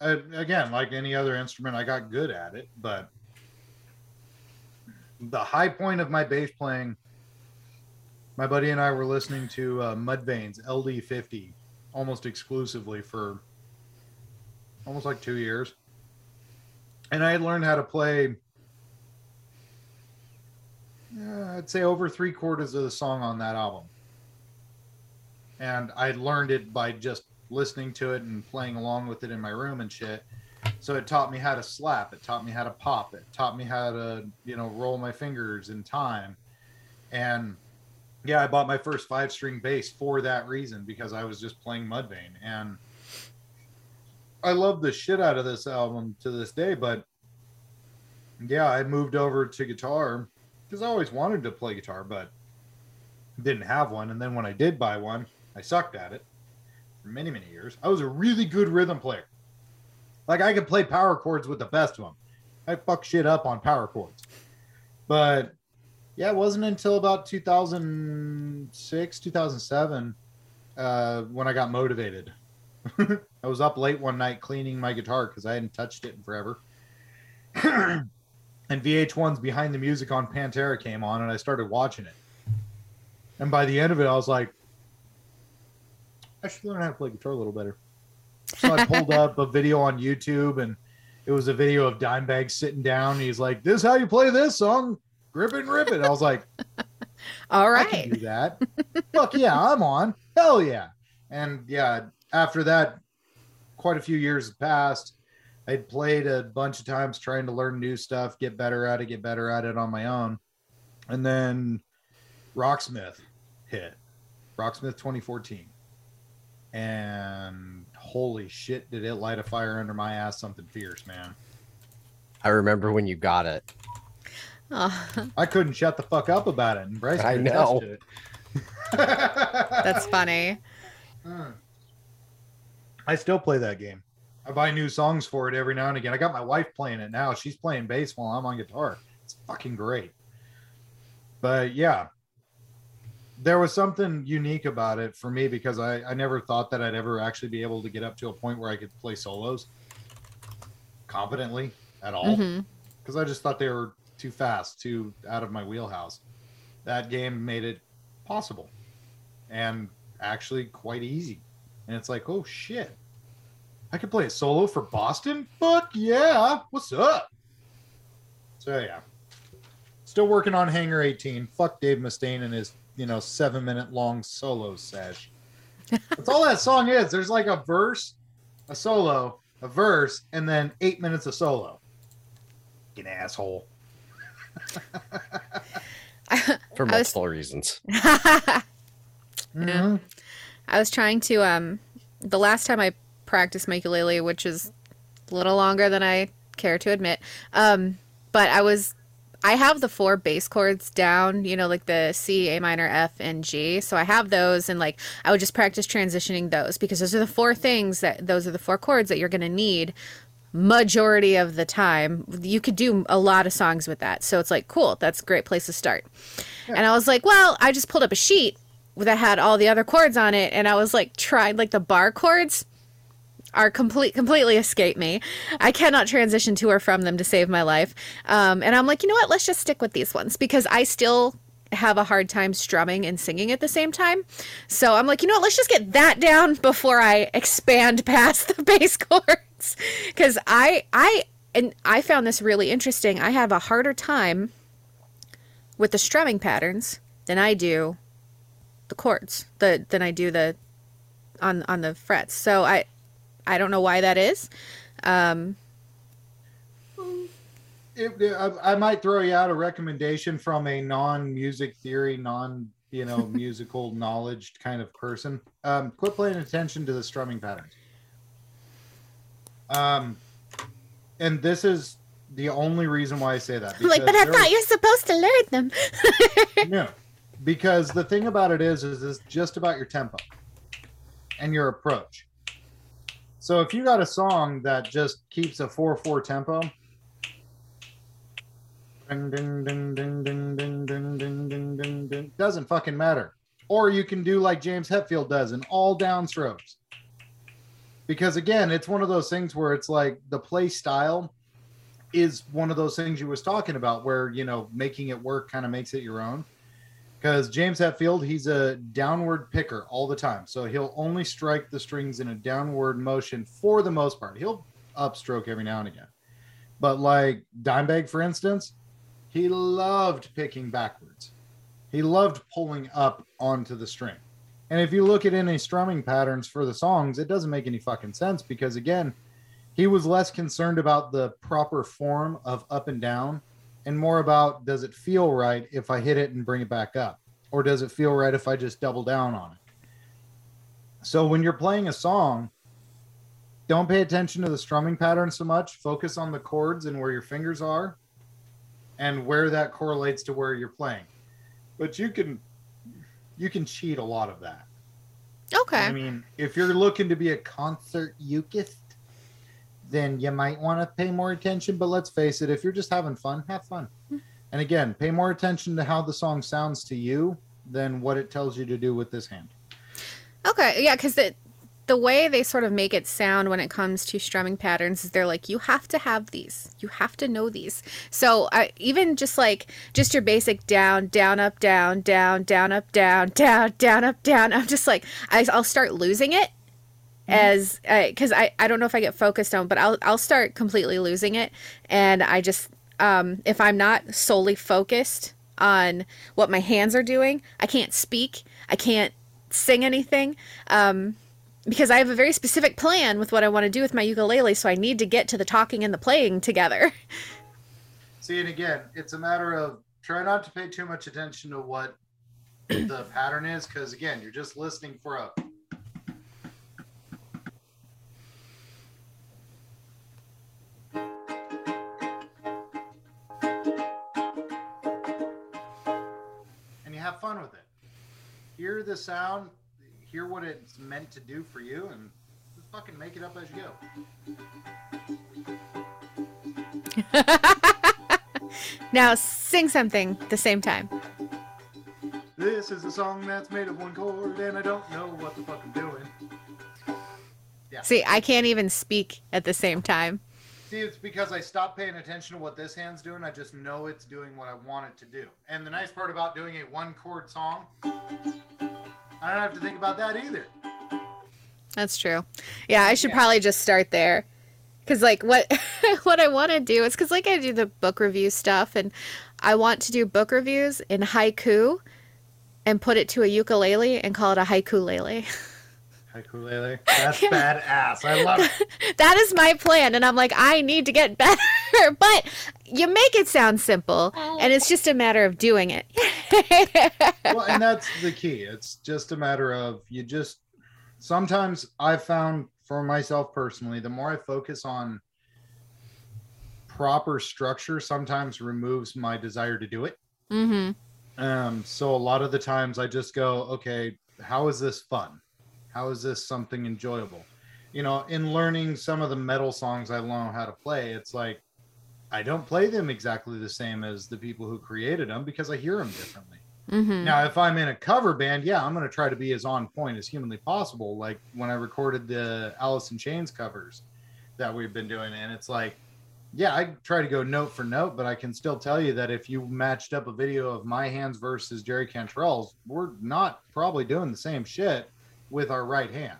uh, again, like any other instrument, I got good at it. But the high point of my bass playing, my buddy and I were listening to uh, Mudvayne's LD50 almost exclusively for almost like two years, and I had learned how to play. Uh, I'd say over three quarters of the song on that album and I learned it by just listening to it and playing along with it in my room and shit. So it taught me how to slap. It taught me how to pop. It taught me how to, you know, roll my fingers in time. And yeah, I bought my first five string bass for that reason because I was just playing Mudvayne. And I love the shit out of this album to this day. But yeah, I moved over to guitar because I always wanted to play guitar, but didn't have one. And then when I did buy one, I sucked at it for many, many years. I was a really good rhythm player. Like I could play power chords with the best of them. I fuck shit up on power chords. But yeah, it wasn't until about 2006, 2007 uh, when I got motivated. I was up late one night cleaning my guitar because I hadn't touched it in forever. and VH1's Behind the Music on Pantera came on, and I started watching it. And by the end of it, I was like, I should learn how to play guitar a little better. So I pulled up a video on YouTube, and it was a video of Dimebag sitting down. He's like, "This is how you play this song, grip it and rip it." I was like, "All right, I can right. do that. Fuck yeah, I'm on. Hell yeah. And yeah, after that, quite a few years passed. I'd played a bunch of times trying to learn new stuff, get better at it, get better at it on my own. And then Rocksmith hit. Rocksmith 2014. And holy shit, did it light a fire under my ass something fierce, man. I remember when you got it. Oh, I couldn't shut the fuck up about it. And Bryce I could know. it. that's funny. I still play that game. I buy new songs for it every now and again. I got my wife playing it now. She's playing bass while I'm on guitar. It's fucking great. But yeah, there was something unique about it for me because I, I never thought that I'd ever actually be able to get up to a point where I could play solos competently at all. Mm-hmm. Because I just thought they were too fast, too out of my wheelhouse. That game made it possible and actually quite easy. And it's like, oh shit. I could play a solo for Boston? Fuck yeah. What's up? So yeah. Still working on Hangar 18. Fuck Dave Mustaine and his, you know, seven minute long solo sesh. That's all that song is. There's like a verse, a solo, a verse, and then eight minutes of solo. Fucking asshole. For I was- multiple reasons. Mhm. I was trying to um the last time I practiced my ukulele, which is a little longer than I care to admit. Um, but I was I have the four bass chords down, you know, like the C, A minor, F, and G. So I have those, and like I would just practice transitioning those because those are the four things that those are the four chords that you're going to need majority of the time. You could do a lot of songs with that. So it's like, cool, that's a great place to start. And I was like, well, I just pulled up a sheet that had all the other chords on it, and I was like, tried like the bar chords are complete completely escape me. I cannot transition to or from them to save my life. Um, and I'm like, you know what? Let's just stick with these ones because I still have a hard time strumming and singing at the same time. So I'm like, you know what? Let's just get that down before I expand past the bass chords because I I and I found this really interesting. I have a harder time with the strumming patterns than I do the chords the than I do the on on the frets. So I I don't know why that is. Um, It, I, I might throw you out a recommendation from a non-music theory, non you know musical knowledge kind of person. Um, quit paying attention to the strumming patterns. Um, and this is the only reason why I say that. Like, but I thought you're supposed to learn them. no, because the thing about it is, is it's just about your tempo and your approach. So if you got a song that just keeps a four four tempo, ding ding ding ding ding ding ding ding ding ding ding, doesn't fucking matter. Or you can do like James Hetfield does in all downstrokes. Because again, it's one of those things where it's like the play style is one of those things you was talking about where you know making it work kind of makes it your own because james hetfield he's a downward picker all the time. So he'll only strike the strings in a downward motion for the most part. He'll upstroke every now and again. But like dimebag for instance he loved picking backwards. He loved pulling up onto the string. And if you look at any strumming patterns for the songs it doesn't make any fucking sense because again he was less concerned about the proper form of up and down and more about does it feel right if I hit it and bring it back up? Or does it feel right if I just double down on it? So when you're playing a song, don't pay attention to the strumming pattern so much. Focus on the chords and where your fingers are and where that correlates to where you're playing. But you can you can cheat a lot of that. Okay. I mean, if you're looking to be a concert ukist, then you might want to pay more attention. But let's face it, if you're just having fun, have fun. Mm-hmm. And again, pay more attention to how the song sounds to you than what it tells you to do with this hand. Okay, yeah, because the the way they sort of make it sound when it comes to strumming patterns is they're like you have to have these, you have to know these. So I even just like just your basic down, down, up, down, down, down, up, down, down, down, up, down. I'm just like I, I'll start losing it as because I, I don't know if I get focused on, but I'll I'll start completely losing it, and I just um, if I'm not solely focused on what my hands are doing, I can't speak, I can't sing anything, um, because I have a very specific plan with what I want to do with my ukulele. So I need to get to the talking and the playing together. See, and again, it's a matter of try not to pay too much attention to what the pattern is, because again, you're just listening for a. the sound, hear what it's meant to do for you, and just fucking make it up as you go. now sing something at the same time. This is a song that's made of one chord, and I don't know what the fuck I'm doing. Yeah. See, I can't even speak at the same time. See, it's because I stopped paying attention to what this hand's doing. I just know it's doing what I want it to do. And the nice part about doing a one chord song, I don't have to think about that either. That's true. Yeah, I should Yeah. probably just start there. Cause like what what I want to do is because like I do the book review stuff and I want to do book reviews in haiku and put it to a ukulele and call it a haiku lele. Ukulele. That's badass. I love it. that is my plan and I'm like I need to get better, but you make it sound simple and it's just a matter of doing it. well, and that's the key. It's just a matter of you just sometimes I've found for myself personally, the more I focus on proper structure sometimes removes my desire to do it. Mm-hmm. Um, so a lot of the times I just go, okay, how is this fun? How is this something enjoyable? You know, in learning some of the metal songs I learn how to play, it's like I don't play them exactly the same as the people who created them because I hear them differently. Mm-hmm. Now, if I'm in a cover band, yeah, I'm going to try to be as on point as humanly possible. Like when I recorded the Alice in Chains covers that we've been doing, and it's like, yeah, I try to go note for note, but I can still tell you that if you matched up a video of my hands versus Jerry Cantrell's, we're not probably doing the same shit with our right hand.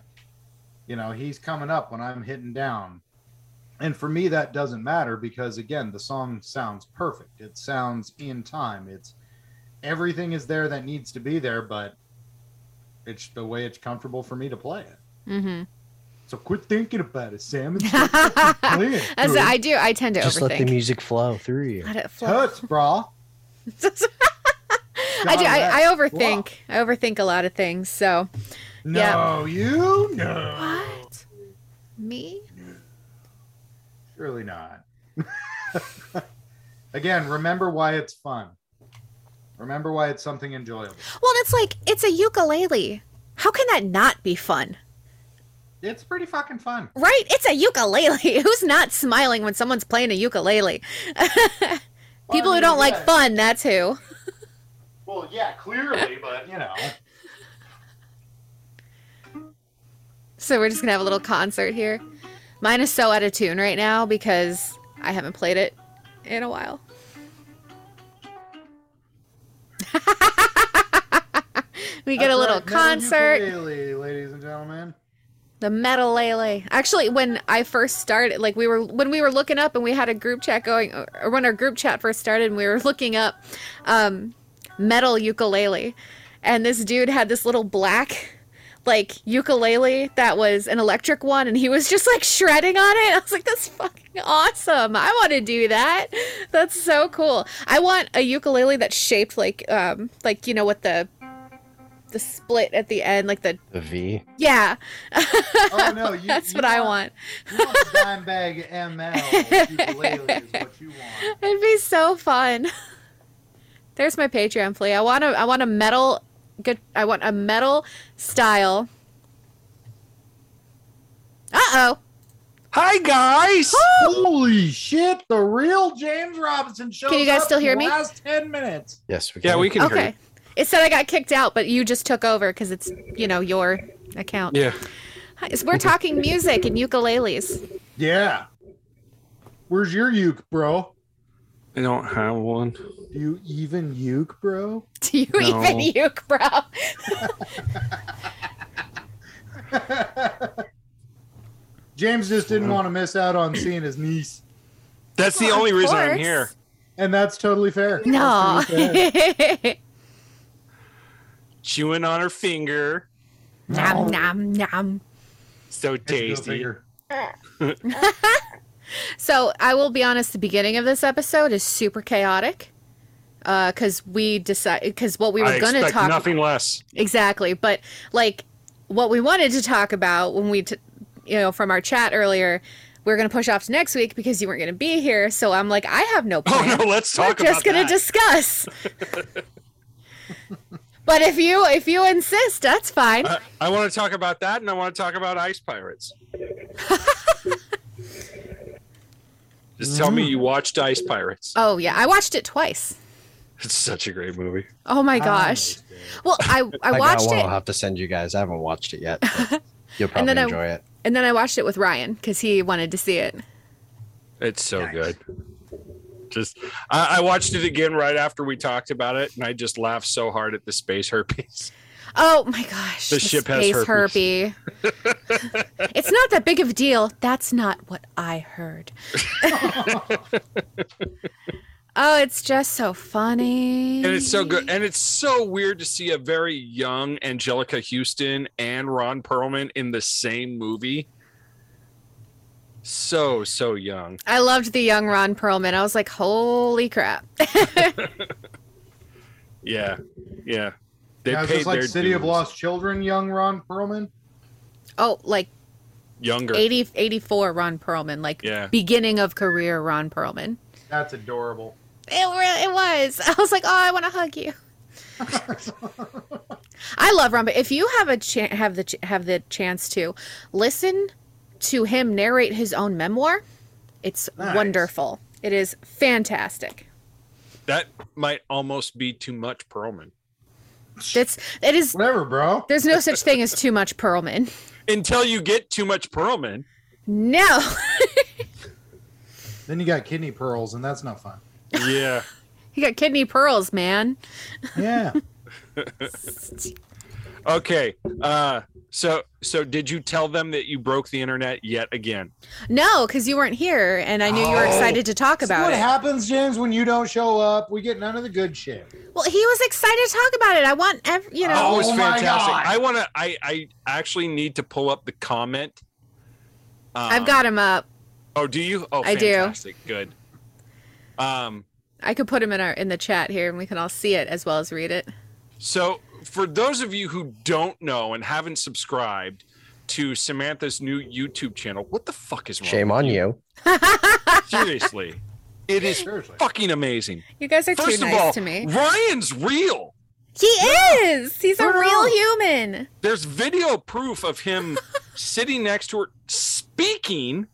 You know, he's coming up when I'm hitting down. And for me, that doesn't matter because, again, the song sounds perfect. It sounds in time. It's everything is there that needs to be there, but it's the way it's comfortable for me to play it. Mm-hmm. So quit thinking about it, Sam. And playing, As dude. I do, I tend to Just let the music flow through you. Let it flow. Tuts, brah. I do. I, I John, overthink. I overthink a lot of things. So No, Yeah. you no. what? Me? Surely not. Again, remember why it's fun. Remember why it's something enjoyable. Well, it's like it's a ukulele. How can that not be fun? It's pretty fucking fun. Right? It's a ukulele. Who's not smiling when someone's playing a ukulele? People who mean, don't like fun, that's who. Well, yeah, clearly, but you know. So we're just gonna have a little concert here. Mine is so out of tune right now because I haven't played it in a while. we get a That's little right, metal concert. ukulele, ladies and gentlemen. The metal lele. Actually, when I first started, like we were when we were looking up and we had a group chat going, or when our group chat first started, and we were looking up um, metal ukulele, and this dude had this little black like ukulele that was an electric one, and he was just like shredding on it. I was like, that's fucking awesome. I want to do that. That's so cool. I want a ukulele that's shaped like um like you know what the the split at the end, like the The V. yeah. Oh no, you, That's you what I want. want. You want the Dimebag ML ukulele is what you want. It'd be so fun. There's my Patreon plea. I want a I want a metal good I want a metal style. Uh-oh. Hi guys. Holy shit! The real James Robinson shows Can you guys up still hear me? Last ten minutes. Yes, we Yeah, can. we can hear Okay. It said I got kicked out, but you just took over because it's, you know, your account. Yeah. Hi, so We're talking music and ukuleles. Yeah. Where's your uke, bro? I don't have one. Do you even uke, bro? Do you No. even uke, bro? James just didn't want to miss out on seeing his niece, That's the Well, only of reason I'm here. and that's totally fair. No. Totally fair. Chewing on her finger. nom, nom, nom. So tasty. finger. So I will be honest. The beginning of this episode is super chaotic, Uh, because we decide because what we were going to expect talk nothing less. exactly, but like what we wanted to talk about when we, t- you know, from our chat earlier, we are going to push off to next week because you weren't going to be here. So I'm like, I have no Oh no, let's talk. we're talk just about going to that. discuss. but if you if you insist, that's fine. I, I want to talk about that, and I want to talk about ice pirates. Just tell me mm. you watched Ice Pirates. oh yeah, I watched it twice. It's such a great movie. Oh my oh gosh. Well, I I I watched got one it. I'll have to send you guys. I haven't watched it yet. You'll And probably then I- enjoy it. And then I watched it with Ryan because he wanted to see it. It's so good. Just, I, I watched it again right after we talked about it, and I just laughed so hard at the space herpes. Oh my gosh. The ship has space herpes. it's not that big of a deal. That's not what I heard. Oh, it's just so funny. And it's so good. And it's so weird to see a very young Anjelica Huston and Ron Perlman in the same movie. So, so young. I loved the young Ron Perlman. I was like, holy crap. Yeah. Yeah. They Yeah, it's paid just like their City of. Lost Children, young Ron Perlman. oh, like younger. 80, 84 Ron Perlman, like Yeah. beginning of career Ron Perlman. That's adorable. It, re- it was. I was like, oh, I want to hug you. I love Rumba. if you have a cha- have the ch- have the chance to listen to him narrate his own memoir, it's Nice. wonderful. It is fantastic. That might almost be too much Perlman. That's it is whatever, bro. There's no such thing as too much Perlman. Until you get too much Perlman. No. Then you got kidney pearls, and that's not fun. Yeah. you got kidney pearls, man. Yeah. okay. Uh so so did you tell them that you broke the internet yet again? No, because you weren't here, and I knew you were Oh. excited to talk about it. About what it. happens, James, when you don't show up. We get none of the good shit. Well, he was excited to talk about it. I want, ev- you know. Oh, it was my fantastic. God. I want to. I I actually need to pull up the comment. I've Um, got him up. Oh, do you? Oh, I do. fantastic. Good. Um. I could put him in our in the chat here, and we can all see it as well as read it. So, for those of you who don't know and haven't subscribed to Samantha's new YouTube channel, what the fuck is wrong? Shame with on you. Seriously, it is fucking amazing. You guys are First too of nice all, to me. Ryan's real. He is. He's a real real. human. There's video proof of him sitting next to her speaking.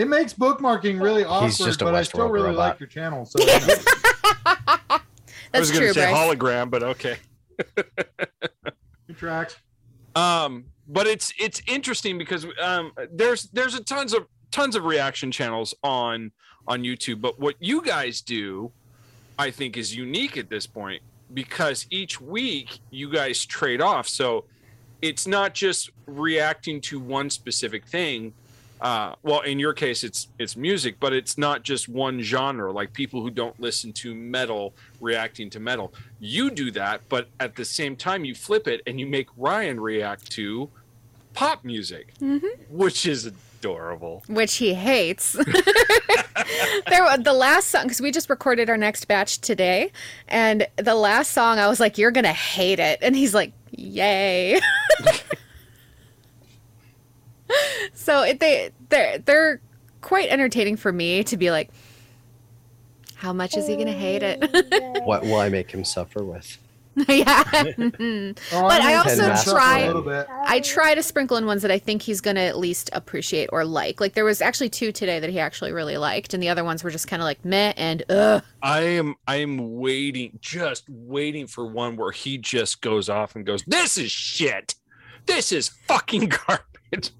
It makes bookmarking really awkward, just a but I Westworld still really robot. like your channel. So I was going to say Bryce. hologram, but okay. Good tracks. Um, but it's it's interesting because um, there's there's a tons of tons of reaction channels on on YouTube, but what you guys do, I think, is unique at this point because each week you guys trade off. So it's not just reacting to one specific thing. Uh, well, in your case, it's it's music, but it's not just one genre. Like people who don't listen to metal reacting to metal, you do that, but at the same time, you flip it and you make Ryan react to pop music, which is adorable. which he hates. there, the last song because we just recorded our next batch today, and the last song I was like, "You're gonna hate it," and he's like, "Yay!" so it, they they're they're quite entertaining for me to be like, "How much is he gonna hate it?" What will I make him suffer with? yeah. Oh, but I Pen also try A little bit. I try to sprinkle in ones that I think he's gonna at least appreciate or like. Like there was actually two today that he actually really liked, and the other ones were just kind of like meh and ugh. I am I am waiting, just waiting for one where he just goes off and goes, "This is shit. This is fucking garbage."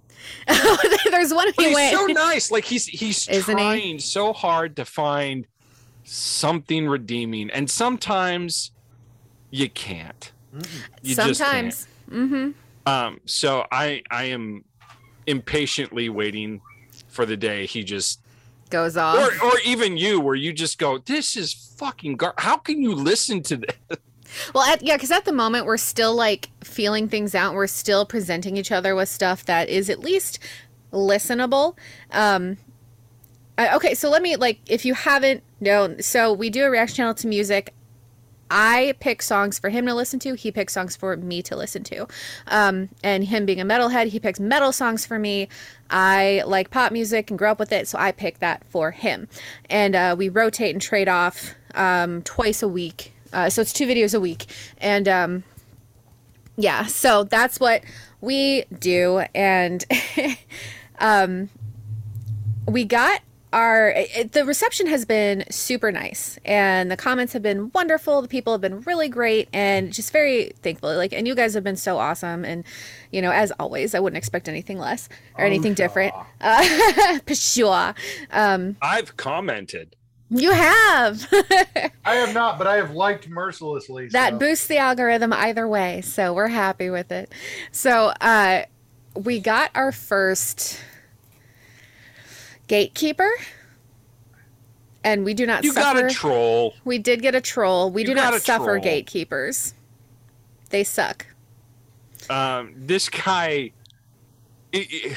There's one But he he's went. so nice. Like he's he's Isn't he? trying so hard to find something redeeming, and sometimes you can't. You just can't. Sometimes. Mm-hmm. Um, so I I am impatiently waiting for the day he just Goes off. or or even you where you just go, this is fucking gar. How can you listen to this? Well, at, yeah, because at the moment we're still like feeling things out. We're still presenting each other with stuff that is at least listenable. Um, I- okay, so let me like if you haven't known, so we do a reaction channel to music. I pick songs for him to listen to. He picks songs for me to listen to. Um, and him being a metalhead, he picks metal songs for me. I like pop music and grew up with it, so I pick that for him. And uh, we rotate and trade off um, twice a week. Uh, so it's two videos a week. And um, yeah, so that's what we do. And um, we got our it, the reception has been super nice and the comments have been wonderful the people have been really great and just very thankful like and you guys have been so awesome and you know as always i wouldn't expect anything less or anything different uh, for sure um I've commented. You have I have not, but I have liked mercilessly. that boosts the algorithm either way so we're happy with it so uh we got our first gatekeeper and we do not You got suffer a troll. we did get a troll we You do not suffer troll. gatekeepers they suck Um, this guy, i- i-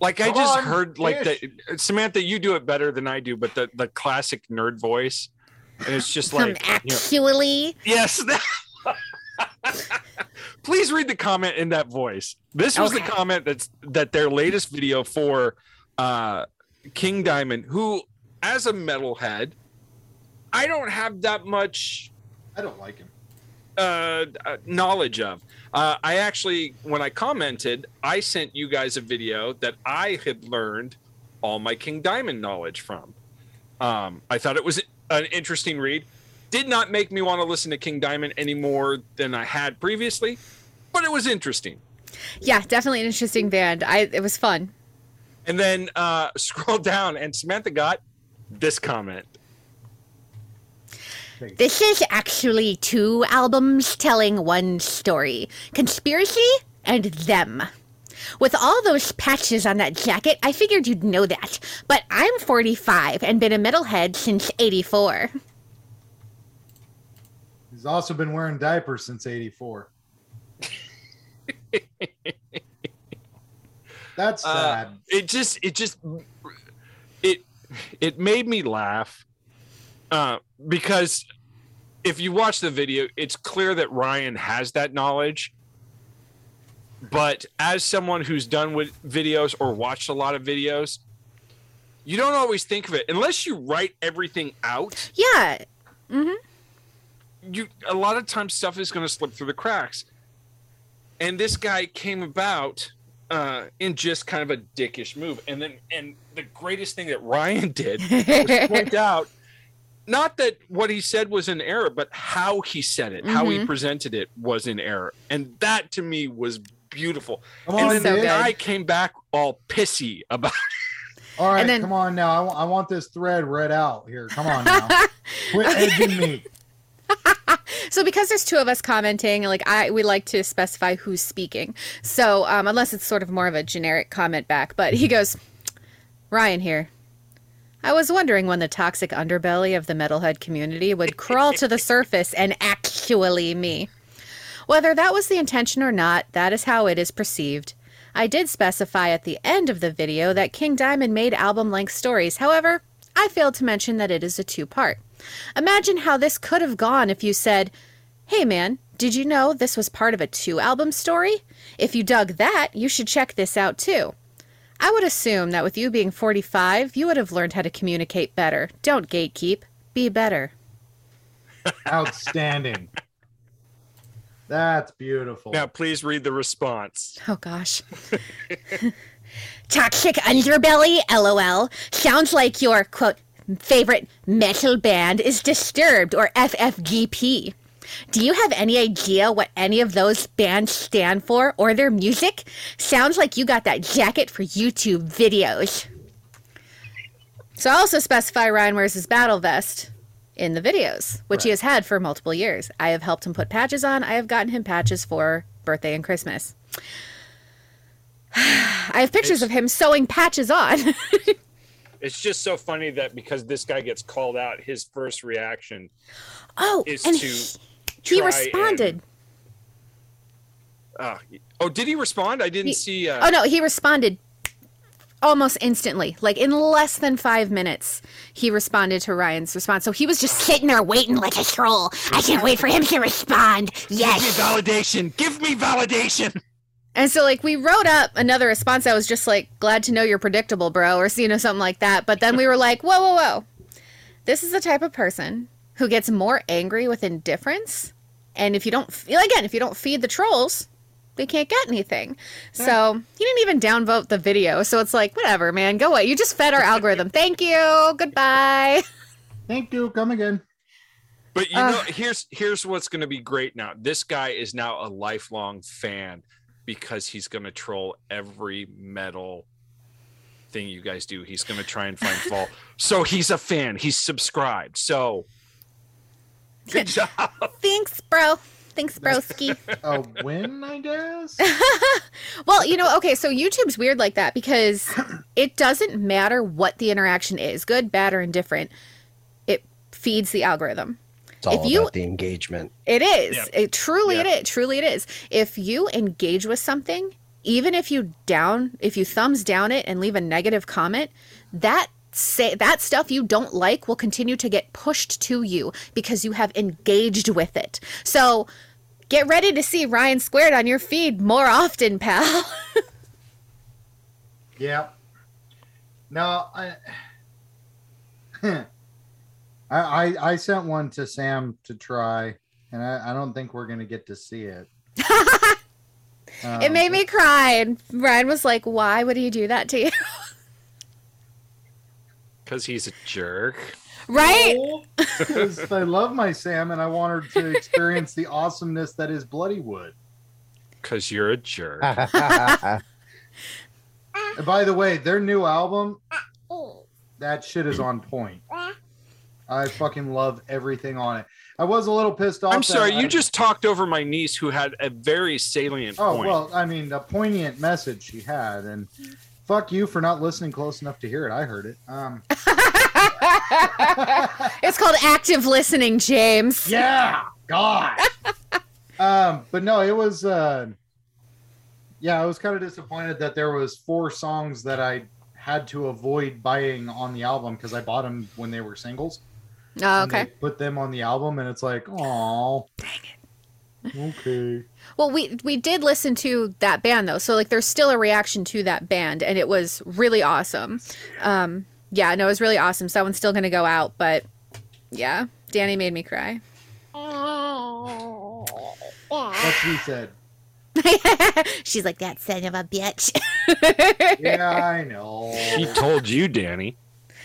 like I just on, heard, like Ish. the Samantha, you do it better than I do, but the the classic nerd voice, and it's just like, you know, actually yes. please read the comment in that voice. This was the comment that's that their latest video for uh King Diamond, who as a metalhead, I don't have that much I don't like him. Uh, uh, knowledge of. Uh, I actually, when I commented, I sent you guys a video that I had learned all my King Diamond knowledge from. Um, I thought it was an interesting read. Did not make me want to listen to King Diamond any more than I had previously, but it was interesting. Yeah, definitely an interesting band. I it was fun. And then uh, scroll down, and Samantha got this comment. This is actually two albums telling one story Conspiracy and Them. With all those patches on that jacket, I figured you'd know that. But I'm 45 and been a metalhead since 84. He's also been wearing diapers since '84. That's Uh, sad. it just it just it it made me laugh uh because if you watch the video it's clear that ryan has that knowledge. But as someone who's done with videos or watched a lot of videos you don't always think of it. Unless you write everything out. Yeah. hmm you a lot of times stuff is going to slip through the cracks. And this guy came about uh in just kind of a dickish move. And then and the greatest thing that ryan did was point out not that what he said was an error but how he said it how he Mhm. presented it was an error and that to me was beautiful Come and on, then so the guy came back all pissy about All right, and then- come on now. I, want this thread read out here. Come on now. Quit edging me. So because there's two of us commenting, like I we like to specify who's speaking. So um, unless it's sort of more of a generic comment back, but he goes, Ryan here. I was wondering when the toxic underbelly of the metalhead community would crawl to the surface and actually me. Whether that was the intention or not, that is how it is perceived. I did specify at the end of the video that King Diamond made album length stories. However, I failed to mention that it is a two part. Imagine how this could have gone if you said, Hey man, did you know this was part of a two album story? If you dug that, you should check this out too. I would assume that with you being 45, you would have learned how to communicate better. Don't gatekeep, be better. Outstanding. That's beautiful. now please read the response Oh gosh. Toxic underbelly, lol. Sounds like your quote favorite metal band is Disturbed or FFDP. Do you have any idea what any of those bands stand for or their music? Sounds like you got that jacket for YouTube videos. So I also specify Ryan wears his battle vest in the videos, which he has had for multiple years. I have helped him put patches on. I have gotten him patches for birthday and Christmas. I have pictures of him sewing patches on. it's just so funny that because this guy gets called out his first reaction oh, is to he, he responded. Uh, oh, did he respond? I didn't He- see. Uh, Oh no, he responded almost instantly. Like in less than five minutes, he responded to Ryan's response. So he was just sitting there waiting like a troll. I can't wait for him to respond. Yes. Give me validation. Give me validation. And so like we wrote up another response that was just like, glad to know you're predictable, bro, or you know, something like that. But then we were like, whoa, whoa, whoa. This is the type of person who gets more angry with indifference. And if you don't again, if you don't feed the trolls, they can't get anything. So he didn't even downvote the video. So it's like, whatever, man, go away. You just fed our algorithm. Thank you. Goodbye. Thank you. Come again. But you Uh. know, here's here's what's going to be great now. This guy is now a lifelong fan because he's going to troll every metal thing you guys do. He's going to try and find fault. So he's a fan. He's subscribed. So good job. Thanks, bro. Thanks, broski. A win, I guess. Well, you know, okay, so YouTube's weird like that because it doesn't matter what the interaction is, good, bad, or indifferent. It feeds the algorithm. It's all If you- about the engagement. It is. Yeah. It truly Yeah. it is. Truly it is. If you engage with something, even if you down if you thumbs down it and leave a negative comment, that say that stuff you don't like will continue to get pushed to you because you have engaged with it. So Get ready to see Ryan Squared on your feed more often, pal. Yeah. No, I, I, I, I sent one to Sam to try, and I, I don't think we're gonna get to see it. it Um, made me cry, and Ryan was like, "Why would he do that to you?" Because he's a jerk. right? because I love my Sam, and I want her to experience the awesomeness that is Bloodywood. Because you're a jerk. And by the way, their new album, that shit is on point. I fucking love everything on it. I was a little pissed off. I'm that sorry, I- you just talked over my niece who had a very salient Oh point. well, I mean, a poignant message she had, and fuck you for not listening close enough to hear it. I heard it. Um, It's called active listening, James. yeah, God. um, but no, it was. Uh, yeah, I was kind of disappointed that there was four songs that I had to avoid buying on the album because I bought them when they were singles. Oh, okay. put them on the album, and it's like, oh, dang it. Okay. Well, we we did listen to that band though, so like there's still a reaction to that band, and it was really awesome. Um, yeah, no, it was really awesome. So that one's still gonna go out, but yeah, Danny made me cry. That's what she said. She's like that son of a bitch. Yeah, I know. He told you, Danny.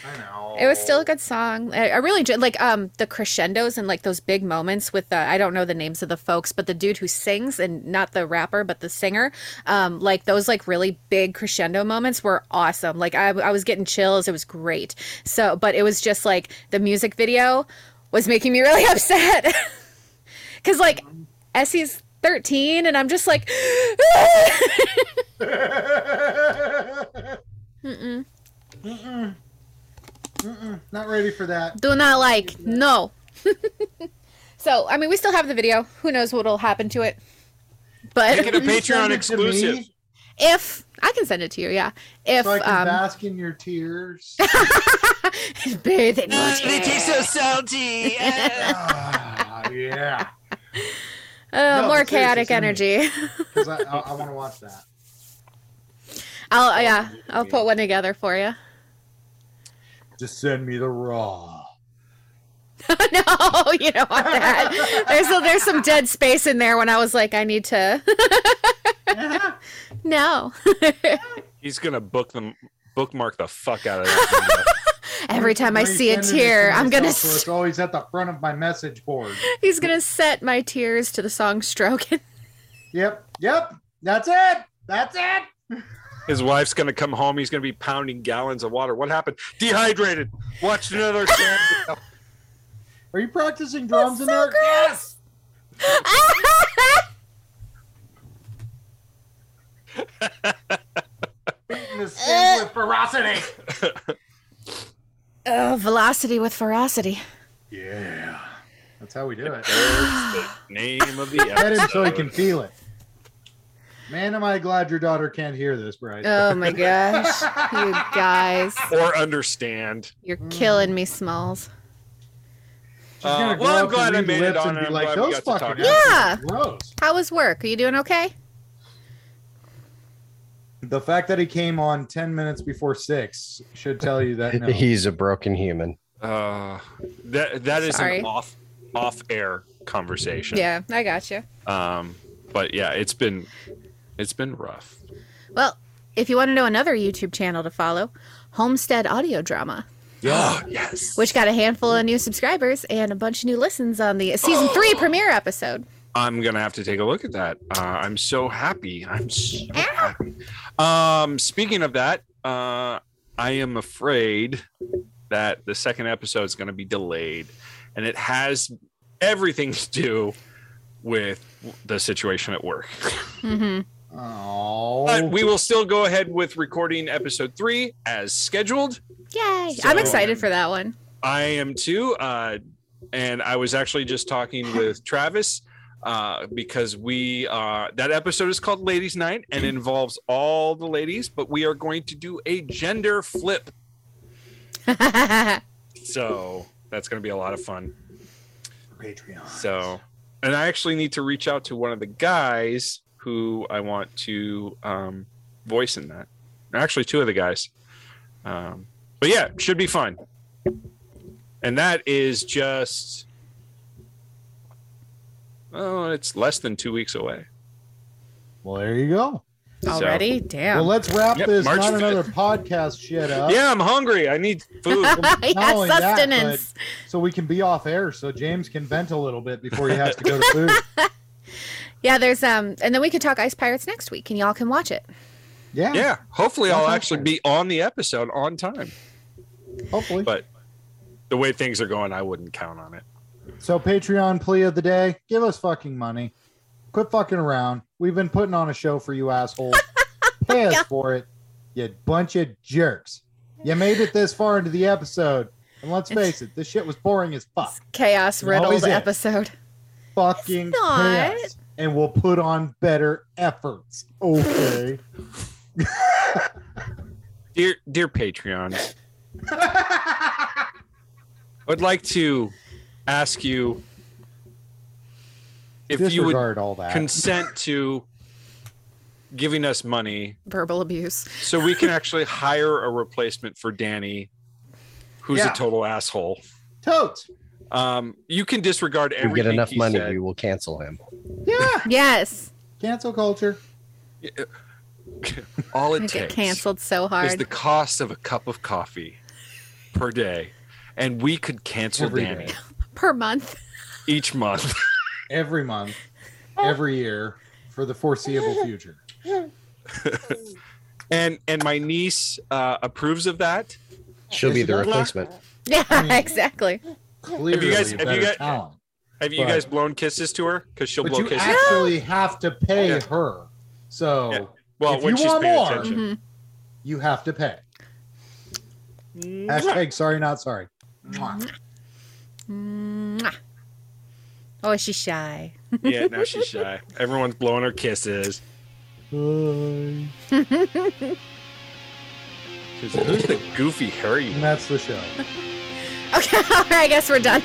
I know. It was still a good song. I, I really enjoyed like um the crescendos and like those big moments with the I don't know the names of the folks, but the dude who sings and not the rapper but the singer, um like those like really big crescendo moments were awesome. Like I I was getting chills. It was great. So, but it was just like the music video was making me really upset because like Essie's 13 and I'm just like. Mm-mm. Mm-mm. Mm-mm. Not ready for that. Do not like. No. so, I mean, we still have the video. Who knows what'll happen to it? But Make it a Can you send Patreon it to me exclusive. if I can send it to you, yeah. If So I can um, bask in your tears. bathe in your It tastes so salty. Ah, yeah. uh, No, more chaotic energy. Because I, I, I want to watch that. I'll yeah, I'll put one together for you. Just send me the raw. no, you don't want that. There's a, there's some dead space in there when I was like, I need to. no. He's gonna book them, bookmark the fuck out of that. Every time I see a it to tear, I'm gonna. myself, So it's always at the front of my message board. He's gonna set my tears to the song "Stroking." Yep. Yep. That's it. That's it. His wife's gonna come home. He's gonna be pounding gallons of water. What happened? Dehydrated. Watched another. Sam video. Are you practicing drums in there? Yes. Beating the skin uh. with ferocity. Oh, velocity with ferocity. Yeah. That's how we do it. There's the name of the Get him so he can feel it. Man, am I glad your daughter can't hear this, Bryce. Oh my gosh, you guys, or understand. you're killing me, Smalls. She's gonna Uh, well, I'm glad I made it on. and be like, those fucking Yeah. gross. How was work? Are you doing okay? The fact that he came on 10 minutes before six should tell you that no. He's a broken human. Uh, that that is Sorry. an off off air conversation. Yeah, I got you. Um, but yeah, it's been it's been rough. Well, if you want to know another YouTube channel to follow, Homestead Audio Drama, Yeah. yes. which got a handful of new subscribers and a bunch of new listens on the season three premiere episode. I'm gonna have to take a look at that. Uh, I'm so happy. I'm so happy. Um, speaking of that, uh, I am afraid that the second episode is going to be delayed, and it has everything to do with the situation at work. Mm-hmm. Oh. But we will still go ahead with recording episode three as scheduled. Yay! So- I'm excited for that one. I am too. Uh, and I was actually just talking with Travis uh, because we uh, that episode is called Ladies Night and involves all the ladies, but we are going to do a gender flip. So that's going to be a lot of fun. Patreon. So and I actually need to reach out to one of the guys who I want to um, voice in that. Actually, two of the guys. Um, but yeah, should be fun. And that is just oh, it's less than two weeks away. Well, there you go. Already? Damn. Well, let's wrap Yep, this March not 5th. another podcast shit up. Yeah, I'm hungry. I need food. Yeah, only that, sustenance. so we can be off air, so James can vent a little bit before he has to go to food. Yeah, there's um, and then we could talk Ice Pirates next week, and y'all can watch it. Yeah, yeah, hopefully That's I'll awesome. actually be on the episode on time. hopefully. But the way things are going, I wouldn't count on it. So Patreon plea of the day: give us fucking money. Quit fucking around. We've been putting on a show for you assholes. Pay us for it, you bunch of jerks. You made it this far into the episode, and let's face it, this shit was boring as fuck. Chaos It riddled episode. Fucking not. chaos. And we'll put on better efforts. Okay. Dear dear Patreons, I would like to ask you if you would all that. consent to giving us money Verbal abuse. so we can actually hire a replacement for Danny, who's Yeah. a total asshole. Totes. Um, you can disregard If we get enough he money, said. we will cancel him. Yeah. Yes. Cancel culture. All I it get takes canceled so hard is the cost of a cup of coffee per day, and we could cancel Every Danny day. per month. each month. Every month, every year, for the foreseeable future. and and my niece uh, approves of that. She'll Yes, be the got that? replacement. Yeah, exactly. Clearly, guys- have you better got- talent. Have you But- guys blown kisses to her? Because she'll But blow you kisses. actually have to pay Yeah. her. So Yeah. Well, if when you she's want more, attention. Mhm. you have to pay. Hashtag sorry, not sorry. Mwah. Mwah. Oh, she's shy. Yeah, now she's shy. Everyone's blowing her kisses. Bye. She's like, Who's the goofy hairy? And that's the show. Okay, I guess we're done.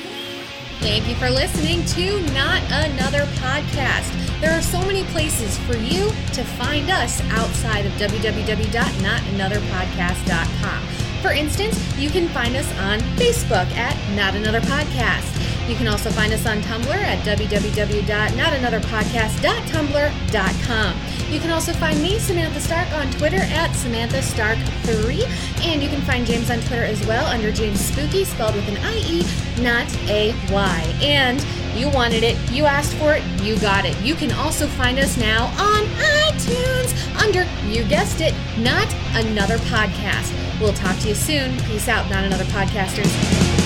Thank you for listening to Not Another Podcast. There are so many places for you to find us outside of www.notanotherpodcast.com. For instance, you can find us on Facebook at Not Another Podcast. You can also find us on Tumblr at www.notanotherpodcast.tumblr.com. You can also find me, Samantha Stark, on Twitter at Samantha Stark3. And you can find James on Twitter as well under James Spookie, spelled with an I-E, not a Y. And you wanted it, you asked for it, you got it. You can also find us now on iTunes under, you guessed it, Not Another Podcast. We'll talk to you soon. Peace out, Not Another Podcasters.